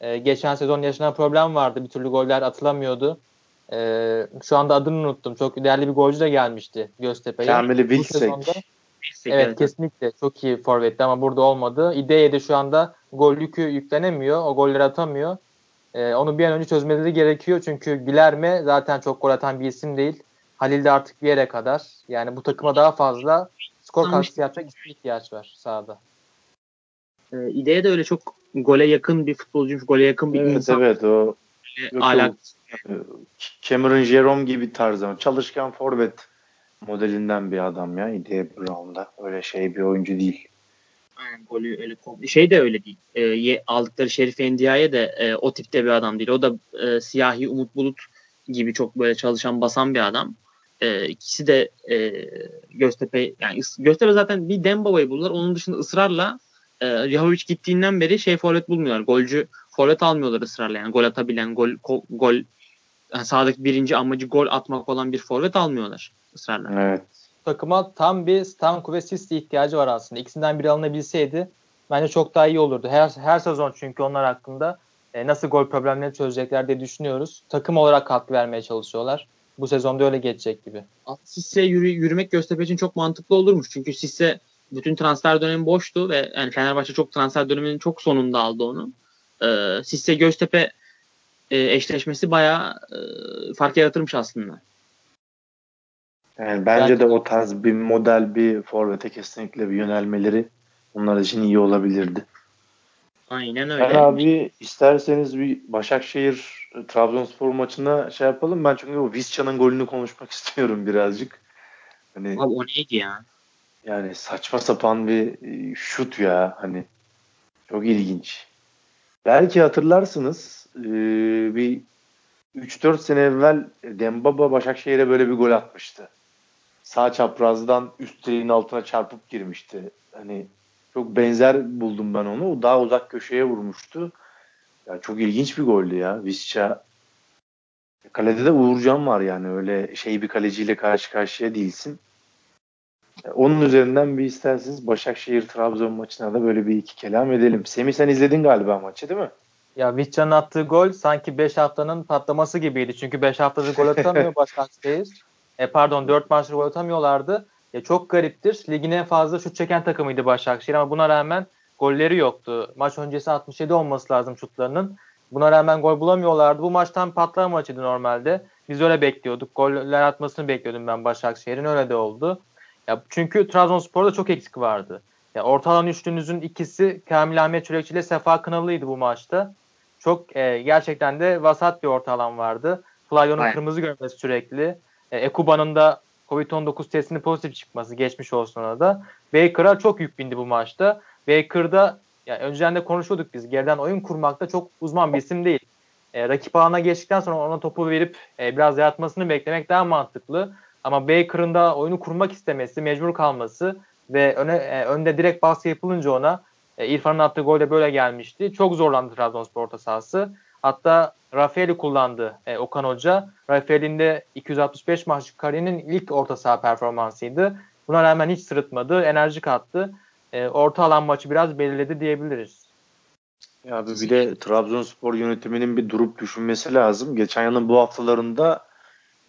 E, geçen sezon yaşanan problem vardı. Bir türlü goller atılamıyordu. E, şu anda adını unuttum. Çok değerli bir golcü de gelmişti Göztepe'ye. Kamili Bilsek. Evet kesinlikle çok iyi forvetti ama burada olmadı. İdeye de şu anda gol yükü yüklenemiyor. O golleri atamıyor. E, onu bir an önce çözmeleri gerekiyor. Çünkü Gülerme zaten çok gol atan bir isim değil. Halil de artık bir yere kadar. Yani bu takıma daha fazla skor katkısı yapacak ihtiyaç var sahada. E, İdeye de öyle çok gole yakın bir futbolcuymuş. Gole yakın bir evet, insan. Evet o Alak. Cameron Jerome gibi tarzı. Çalışkan forvet modelinden bir adam ya İdeye Brown'da. Öyle şey bir oyuncu değil. Aynen golü öyle şey de öyle değil. E, aldıkları Şerif Endia'ya de e, o tipte bir adam değil. O da e, siyahi Umut Bulut gibi çok böyle çalışan basan bir adam. E, ikisi de e, Göztepe yani Göztepe zaten bir Dembaba'yı buldular. Onun dışında ısrarla e, Yahovic gittiğinden beri şey forvet bulmuyorlar. Golcü forvet almıyorlar ısrarla yani gol atabilen gol gol, gol yani sahadaki birinci amacı gol atmak olan bir forvet almıyorlar ısrarla. Evet. Takıma tam bir Stanku ve Sisli ihtiyacı var aslında. İkisinden biri alınabilseydi bence çok daha iyi olurdu. Her, her sezon çünkü onlar hakkında e, nasıl gol problemlerini çözecekler diye düşünüyoruz. Takım olarak katkı vermeye çalışıyorlar. Bu sezonda öyle geçecek gibi. Sisse yürü, yürümek Göztepe için çok mantıklı olurmuş. Çünkü Sisse bütün transfer dönemi boştu ve yani Fenerbahçe çok transfer döneminin çok sonunda aldı onu. Ee, Sisse Göztepe e, eşleşmesi bayağı e, fark yaratırmış aslında. Yani bence yani, de o tarz bir model bir forvete kesinlikle bir yönelmeleri onlar için iyi olabilirdi. Aynen öyle. Ben abi isterseniz bir Başakşehir Trabzonspor maçına şey yapalım. Ben çünkü o Visca'nın golünü konuşmak istiyorum birazcık. Hani, abi o neydi ya? Yani saçma sapan bir şut ya hani. Çok ilginç. Belki hatırlarsınız bir 3-4 sene evvel Dembaba Başakşehir'e böyle bir gol atmıştı. Sağ çaprazdan üst direğin altına çarpıp girmişti. Hani çok benzer buldum ben onu. O daha uzak köşeye vurmuştu. Ya çok ilginç bir goldü ya. Visca kalede de Uğurcan var yani öyle şey bir kaleciyle karşı karşıya değilsin. Onun üzerinden bir isterseniz Başakşehir Trabzon maçına da böyle bir iki kelam edelim. Semih sen izledin galiba maçı değil mi? Ya Vitcan'ın attığı gol sanki 5 haftanın patlaması gibiydi. Çünkü 5 haftadır gol atamıyor Başakşehir. E, pardon 4 maçtır gol atamıyorlardı. Ya çok gariptir. Ligin en fazla şut çeken takımıydı Başakşehir ama buna rağmen golleri yoktu. Maç öncesi 67 olması lazım şutlarının. Buna rağmen gol bulamıyorlardı. Bu maçtan patlama maçıydı normalde. Biz öyle bekliyorduk. Goller atmasını bekliyordum ben Başakşehir'in. Öyle de oldu. Ya çünkü Trabzonspor'da çok eksik vardı. Ya orta alan üçlünüzün ikisi Kamil Ahmet Çörekçi ile Sefa Kınalı'ydı bu maçta. Çok e, gerçekten de vasat bir orta alan vardı. Flavio'nun kırmızı görmesi sürekli. E, Ekuba'nın da Covid-19 testinin pozitif çıkması geçmiş olsun ona da. Baker'a çok yük bindi bu maçta. Baker'da yani önceden de konuşuyorduk biz. Geriden oyun kurmakta çok uzman bir isim değil. E, rakip alana geçtikten sonra ona topu verip e, biraz yaratmasını beklemek daha mantıklı. Ama Baker'ın da oyunu kurmak istemesi, mecbur kalması ve öne, e, önde direkt baskı yapılınca ona e, İrfan'ın attığı gol de böyle gelmişti. Çok zorlandı Trabzonspor orta sahası. Hatta Rafael'i kullandı e, Okan Hoca. Rafael'in de 265 maçlık kariyerinin ilk orta saha performansıydı. Buna rağmen hiç sırıtmadı, enerji kattı. E, orta alan maçı biraz belirledi diyebiliriz. Ya abi bir de Trabzonspor yönetiminin bir durup düşünmesi lazım. Geçen yılın bu haftalarında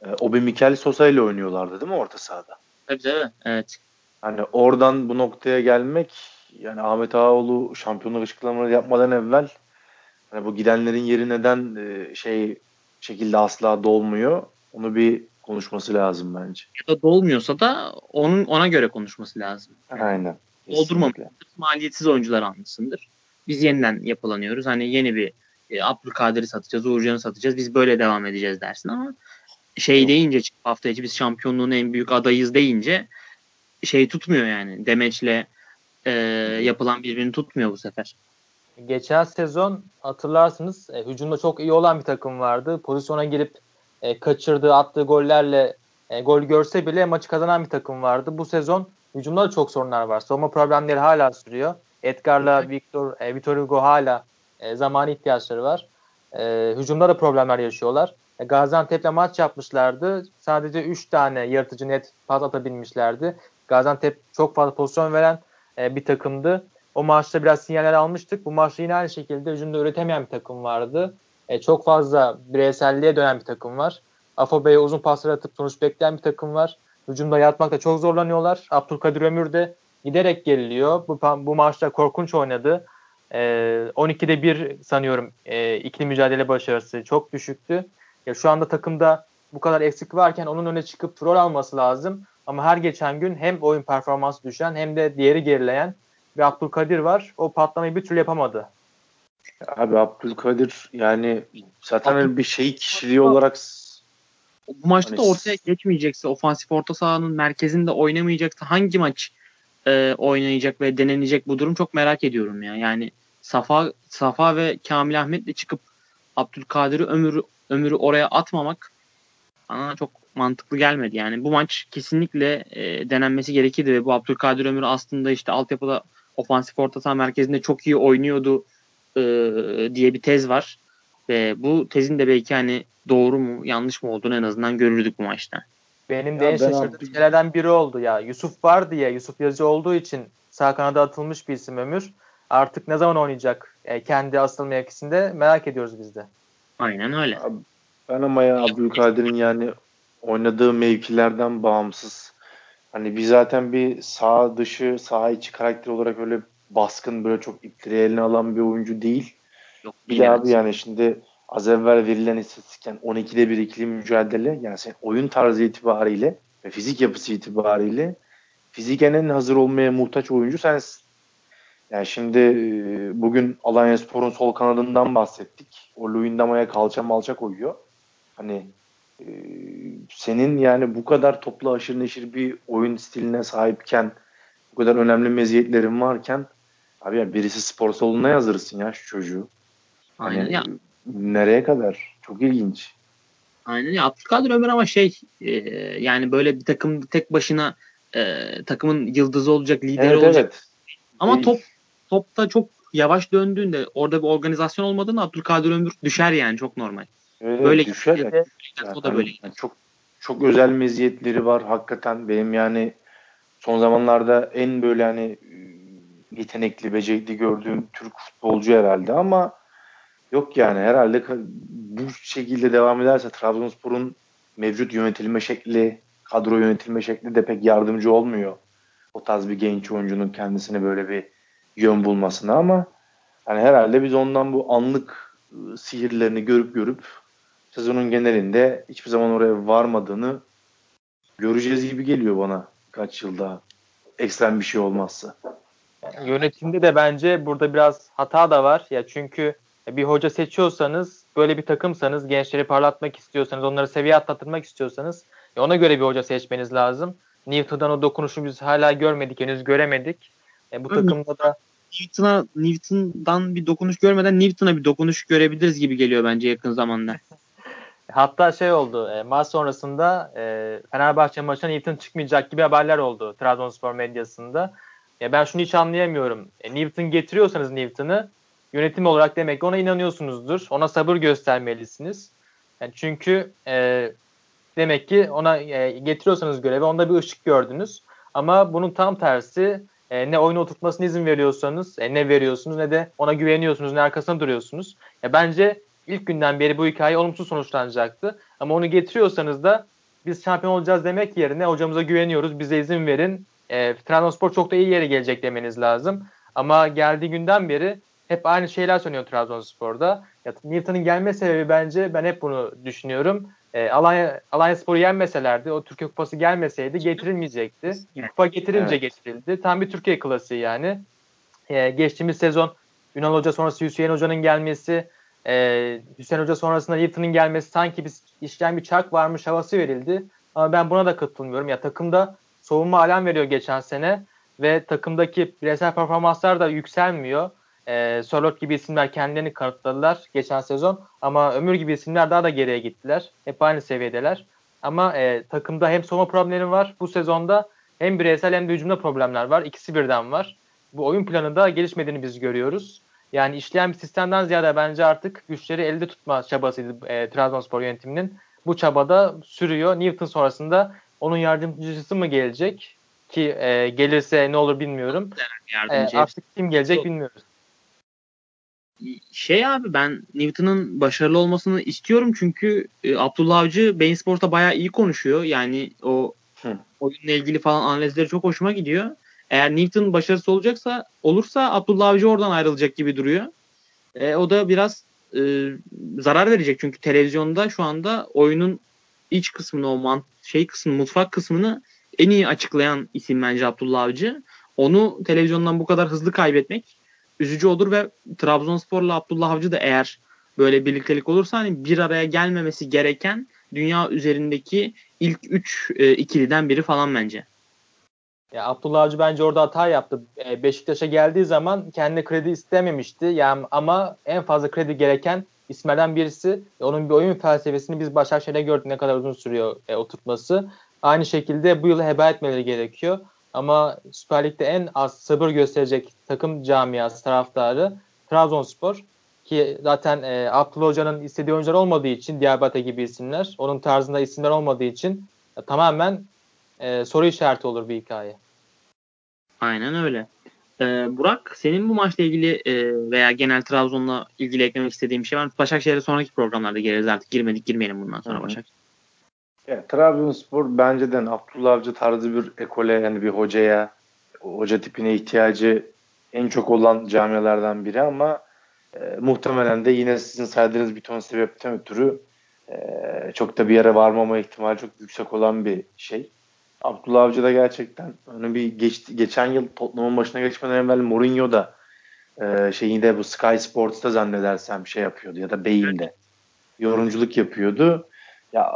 e, Obi Mikel Sosa ile oynuyorlardı değil mi orta sahada? Tabii tabii. Evet. Hani oradan bu noktaya gelmek yani Ahmet Ağaoğlu şampiyonluk açıklamaları yapmadan evvel hani bu gidenlerin yeri neden e, şey şekilde asla dolmuyor onu bir konuşması lazım bence. Ya da dolmuyorsa da onun ona göre konuşması lazım. Aynen. Doldurmamışsındır. Maliyetsiz oyuncular almışsındır. Biz yeniden yapılanıyoruz. Hani yeni bir e, Abdülkadir'i satacağız, Uğurcan'ı satacağız. Biz böyle devam edeceğiz dersin ama şey deyince hafta içi biz şampiyonluğun en büyük adayız deyince şey tutmuyor yani. Demeçle e, yapılan birbirini tutmuyor bu sefer. Geçen sezon hatırlarsınız e, hücumda çok iyi olan bir takım vardı. Pozisyona girip e, kaçırdığı, attığı gollerle e, gol görse bile maçı kazanan bir takım vardı. Bu sezon hücumda da çok sorunlar var. Savunma problemleri hala sürüyor. Edgar'la Victor, e, Victor Hugo hala e, zamanı ihtiyaçları var. E, hücumda da problemler yaşıyorlar. E, Gaziantep'le maç yapmışlardı. Sadece 3 tane yaratıcı net pas atabilmişlerdi. Gaziantep çok fazla pozisyon veren e, bir takımdı. O maçta biraz sinyaller almıştık. Bu maçta yine aynı şekilde hücumda üretemeyen bir takım vardı. E, çok fazla bireyselliğe dönen bir takım var. Afobe'ye uzun paslar atıp sonuç bekleyen bir takım var. Hücumda yatmakta çok zorlanıyorlar. Abdülkadir Ömür de giderek geriliyor. Bu, bu maçta korkunç oynadı. E, 12'de 1 sanıyorum e, ikili mücadele başarısı çok düşüktü. Ya şu anda takımda bu kadar eksik varken onun öne çıkıp rol alması lazım. Ama her geçen gün hem oyun performansı düşen hem de diğeri gerileyen bir Abdülkadir var. O patlamayı bir türlü yapamadı. Abi Abdülkadir yani zaten Abdül... bir şey kişiliği olarak bu maçta hani... ortaya geçmeyecekse, ofansif orta sahanın merkezinde oynamayacaksa hangi maç e, oynayacak ve denenecek bu durum çok merak ediyorum ya. Yani Safa Safa ve Kamil Ahmet'le çıkıp Abdülkadir'i ömür ömürü oraya atmamak bana çok mantıklı gelmedi. Yani bu maç kesinlikle e, denenmesi gerekirdi ve bu Abdülkadir Ömür aslında işte altyapıda ofansif orta saha merkezinde çok iyi oynuyordu e, diye bir tez var. Ve bu tezin de belki hani doğru mu yanlış mı olduğunu en azından görürdük bu maçta. Benim de en şaşırdığım şeylerden biri oldu ya. Yusuf var diye, Yusuf Yazıcı olduğu için sağ kanada atılmış bir isim Ömür. Artık ne zaman oynayacak e, kendi asıl mevkisinde merak ediyoruz biz de. Aynen öyle. Ben ama ya Abdülkadir'in yani oynadığı mevkilerden bağımsız hani bir zaten bir sağ dışı sağ içi karakter olarak öyle baskın böyle çok ittiri eline alan bir oyuncu değil. Yok, bir de abi yani şimdi az evvel verilen istatistikken 12'de bir ikili mücadele yani sen oyun tarzı itibariyle ve fizik yapısı itibariyle fiziken en hazır olmaya muhtaç oyuncu sensin. Yani şimdi bugün Alanya Spor'un sol kanadından bahsettik. O Luyendama'ya kalça malça koyuyor. Hani e, senin yani bu kadar toplu aşırı neşir bir oyun stiline sahipken bu kadar önemli meziyetlerin varken abi ya birisi spor salonuna yazırırsın ya şu çocuğu. Hani Aynen ya. Nereye kadar? Çok ilginç. Aynen ya. Abdülkadir Ömer ama şey e, yani böyle bir takım tek başına e, takımın yıldızı olacak, lideri evet, olacak. Evet. Ama Değil. top topta çok yavaş döndüğünde orada bir organizasyon olmadığında Abdülkadir Ömür düşer yani çok normal. Evet, böyle düşer. Yani. O da böyle. Yani çok çok özel meziyetleri var hakikaten benim yani son zamanlarda en böyle hani yetenekli, becerikli gördüğüm Türk futbolcu herhalde ama yok yani herhalde bu şekilde devam ederse Trabzonspor'un mevcut yönetilme şekli, kadro yönetilme şekli de pek yardımcı olmuyor. O tarz bir genç oyuncunun kendisine böyle bir yön bulmasına ama hani herhalde biz ondan bu anlık ıı, sihirlerini görüp görüp sezonun genelinde hiçbir zaman oraya varmadığını göreceğiz gibi geliyor bana kaç yılda ekstrem bir şey olmazsa. Yönetimde de bence burada biraz hata da var. Ya çünkü bir hoca seçiyorsanız, böyle bir takımsanız, gençleri parlatmak istiyorsanız, onları seviye atlatmak istiyorsanız ona göre bir hoca seçmeniz lazım. Newton'dan o dokunuşu biz hala görmedik, henüz göremedik. E, bu takımda da Newton'a Newton'dan bir dokunuş görmeden Newton'a bir dokunuş görebiliriz gibi geliyor bence yakın zamanda. Hatta şey oldu e, maç sonrasında e, Fenerbahçe maçına Newton çıkmayacak gibi haberler oldu Trabzonspor medyasında. Ya ben şunu hiç anlayamıyorum. E, Newton getiriyorsanız Newton'ı yönetim olarak demek ki ona inanıyorsunuzdur. Ona sabır göstermelisiniz. Yani çünkü e, demek ki ona e, getiriyorsanız görevi onda bir ışık gördünüz. Ama bunun tam tersi e, ne oyunu oturtmasına izin veriyorsanız e, ne veriyorsunuz ne de ona güveniyorsunuz ne arkasında duruyorsunuz. Ya bence ilk günden beri bu hikaye olumsuz sonuçlanacaktı. Ama onu getiriyorsanız da biz şampiyon olacağız demek yerine hocamıza güveniyoruz, bize izin verin. E, Trabzonspor çok da iyi yere gelecek demeniz lazım. Ama geldiği günden beri hep aynı şeyler söylüyor Trabzonspor'da. Ya, Newton'un gelme sebebi bence ben hep bunu düşünüyorum. E, Alanya, Alanya Spor'u yenmeselerdi, o Türkiye Kupası gelmeseydi getirilmeyecekti. Kupa getirince evet. getirildi. Tam bir Türkiye klasiği yani. E, geçtiğimiz sezon Ünal Hoca sonrası Hüseyin Hoca'nın gelmesi, e, Hüseyin Hoca sonrasında Newton'un gelmesi sanki biz işleyen bir çark varmış havası verildi. Ama ben buna da katılmıyorum. Ya takımda soğuma alarm veriyor geçen sene ve takımdaki bireysel performanslar da yükselmiyor. E, Sörloth gibi isimler kendilerini kanıtladılar geçen sezon ama Ömür gibi isimler daha da geriye gittiler. Hep aynı seviyedeler. Ama e, takımda hem savunma problemleri var bu sezonda hem bireysel hem de hücumda problemler var. İkisi birden var. Bu oyun planı da gelişmediğini biz görüyoruz. Yani işleyen bir sistemden ziyade bence artık güçleri elde tutma çabasıydı e, Trabzonspor yönetiminin. Bu çabada sürüyor. Newton sonrasında onun yardımcısı mı gelecek? Ki e, gelirse ne olur bilmiyorum. E, artık kim gelecek bilmiyoruz. Şey abi ben Newton'ın başarılı olmasını istiyorum çünkü e, Abdullah Avcı Bein Sport'a bayağı iyi konuşuyor. Yani o Hı. oyunla ilgili falan analizleri çok hoşuma gidiyor. Eğer Newton başarısı olacaksa olursa Abdullah Avcı oradan ayrılacak gibi duruyor. E, o da biraz e, zarar verecek çünkü televizyonda şu anda oyunun iç kısmını o man şey kısmını mutfak kısmını en iyi açıklayan isim bence Abdullah Avcı. Onu televizyondan bu kadar hızlı kaybetmek üzücü olur ve Trabzonspor'la Abdullah Avcı da eğer böyle birliktelik olursa hani bir araya gelmemesi gereken dünya üzerindeki ilk üç e, ikiliden biri falan bence. Ya Abdullah Avcı bence orada hata yaptı. E, Beşiktaş'a geldiği zaman kendi kredi istememişti. Yani ama en fazla kredi gereken isimlerden birisi. E, onun bir oyun felsefesini biz Başakşehir'de gördük ne kadar uzun sürüyor e, oturtması. Aynı şekilde bu yıl heba etmeleri gerekiyor. Ama Süper Lig'de en az sabır gösterecek takım camiası taraftarı Trabzonspor. Ki zaten e, Abdullah Hoca'nın istediği oyuncular olmadığı için Diabate gibi isimler, onun tarzında isimler olmadığı için e, tamamen e, soru işareti olur bir hikaye. Aynen öyle. Ee, Burak senin bu maçla ilgili e, veya genel Trabzon'la ilgili eklemek istediğim bir şey var mı? Başakşehir'e sonraki programlarda geliriz artık. Girmedik girmeyelim bundan sonra Başakşehir. Ya, Trabzonspor bence de Abdullah Avcı tarzı bir ekole yani bir hocaya hoca tipine ihtiyacı en çok olan camialardan biri ama e, muhtemelen de yine sizin saydığınız bir ton sebepten ötürü e, çok da bir yere varmama ihtimali çok yüksek olan bir şey. Abdullah Avcı da gerçekten hani bir geçti, geçen yıl Tottenham'ın başına geçmeden evvel Mourinho da e, şeyinde bu Sky Sports'ta zannedersem şey yapıyordu ya da Beyin'de yorumculuk yapıyordu. Ya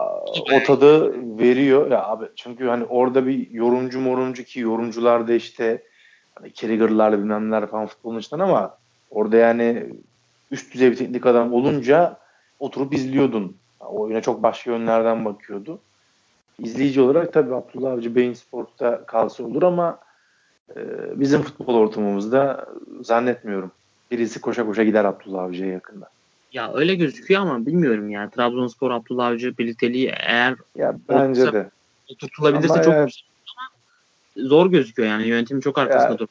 o tadı veriyor ya abi çünkü hani orada bir yorumcu morumcu ki yorumcular da işte hani Carragher'lar bilmem falan futbolun içinden ama orada yani üst düzey bir teknik adam olunca oturup izliyordun. Oyuna çok başka yönlerden bakıyordu. İzleyici olarak tabii Abdullah Avcı Beyin Sport'ta kalsa olur ama e, bizim futbol ortamımızda zannetmiyorum. Birisi koşa koşa gider Abdullah Avcı'ya yakında. Ya öyle gözüküyor ama bilmiyorum ya. Trabzonspor Abdullah Avcı birlikteliği eğer ya bence olursa, de oturtulabilirse ama çok yani, ama zor gözüküyor yani. Yönetim çok arkasında dur.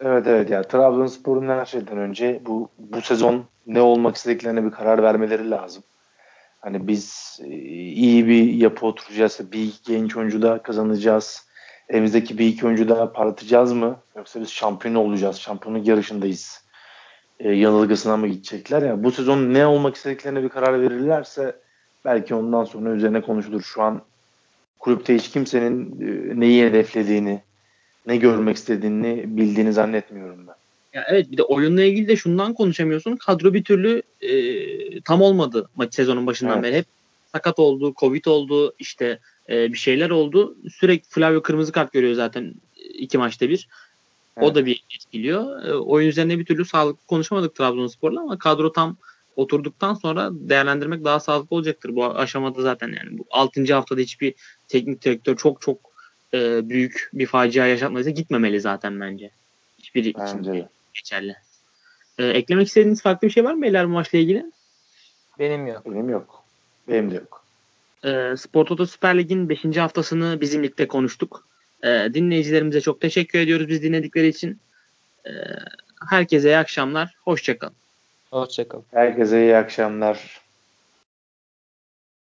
Evet evet ya Trabzonspor'un her şeyden önce bu bu sezon ne olmak istediklerine bir karar vermeleri lazım. Hani biz e, iyi bir yapı oturacağız. Bir iki genç oyuncu da kazanacağız. Elimizdeki bir iki oyuncu daha parlatacağız mı? Yoksa biz şampiyon olacağız. Şampiyonluk yarışındayız. E, yanılgısına mı gidecekler? Yani bu sezon ne olmak istediklerine bir karar verirlerse belki ondan sonra üzerine konuşulur. Şu an kulüpte hiç kimsenin e, neyi hedeflediğini, ne görmek istediğini bildiğini zannetmiyorum ben. Ya evet bir de oyunla ilgili de şundan konuşamıyorsun. Kadro bir türlü e, tam olmadı maç sezonun başından evet. beri. Hep sakat oldu, Covid oldu, işte e, bir şeyler oldu. Sürekli Flavio kırmızı kart görüyor zaten iki maçta bir. Evet. O da bir etkiliyor. E, oyun üzerine bir türlü sağlıklı konuşamadık Trabzonspor'la ama kadro tam oturduktan sonra değerlendirmek daha sağlıklı olacaktır. Bu aşamada zaten yani bu 6. haftada hiçbir teknik direktör çok çok e, büyük bir facia yaşatmadıysa gitmemeli zaten bence. Hiçbir bence için geçerli. E, eklemek istediğiniz farklı bir şey var mı beyler bu maçla ilgili? Benim yok. Benim yok. Benim de yok. E, Spor Toto Süper Lig'in 5. haftasını bizim ligde konuştuk. E, dinleyicilerimize çok teşekkür ediyoruz biz dinledikleri için. E, herkese iyi akşamlar. Hoşçakalın. Hoşçakalın. Herkese iyi akşamlar.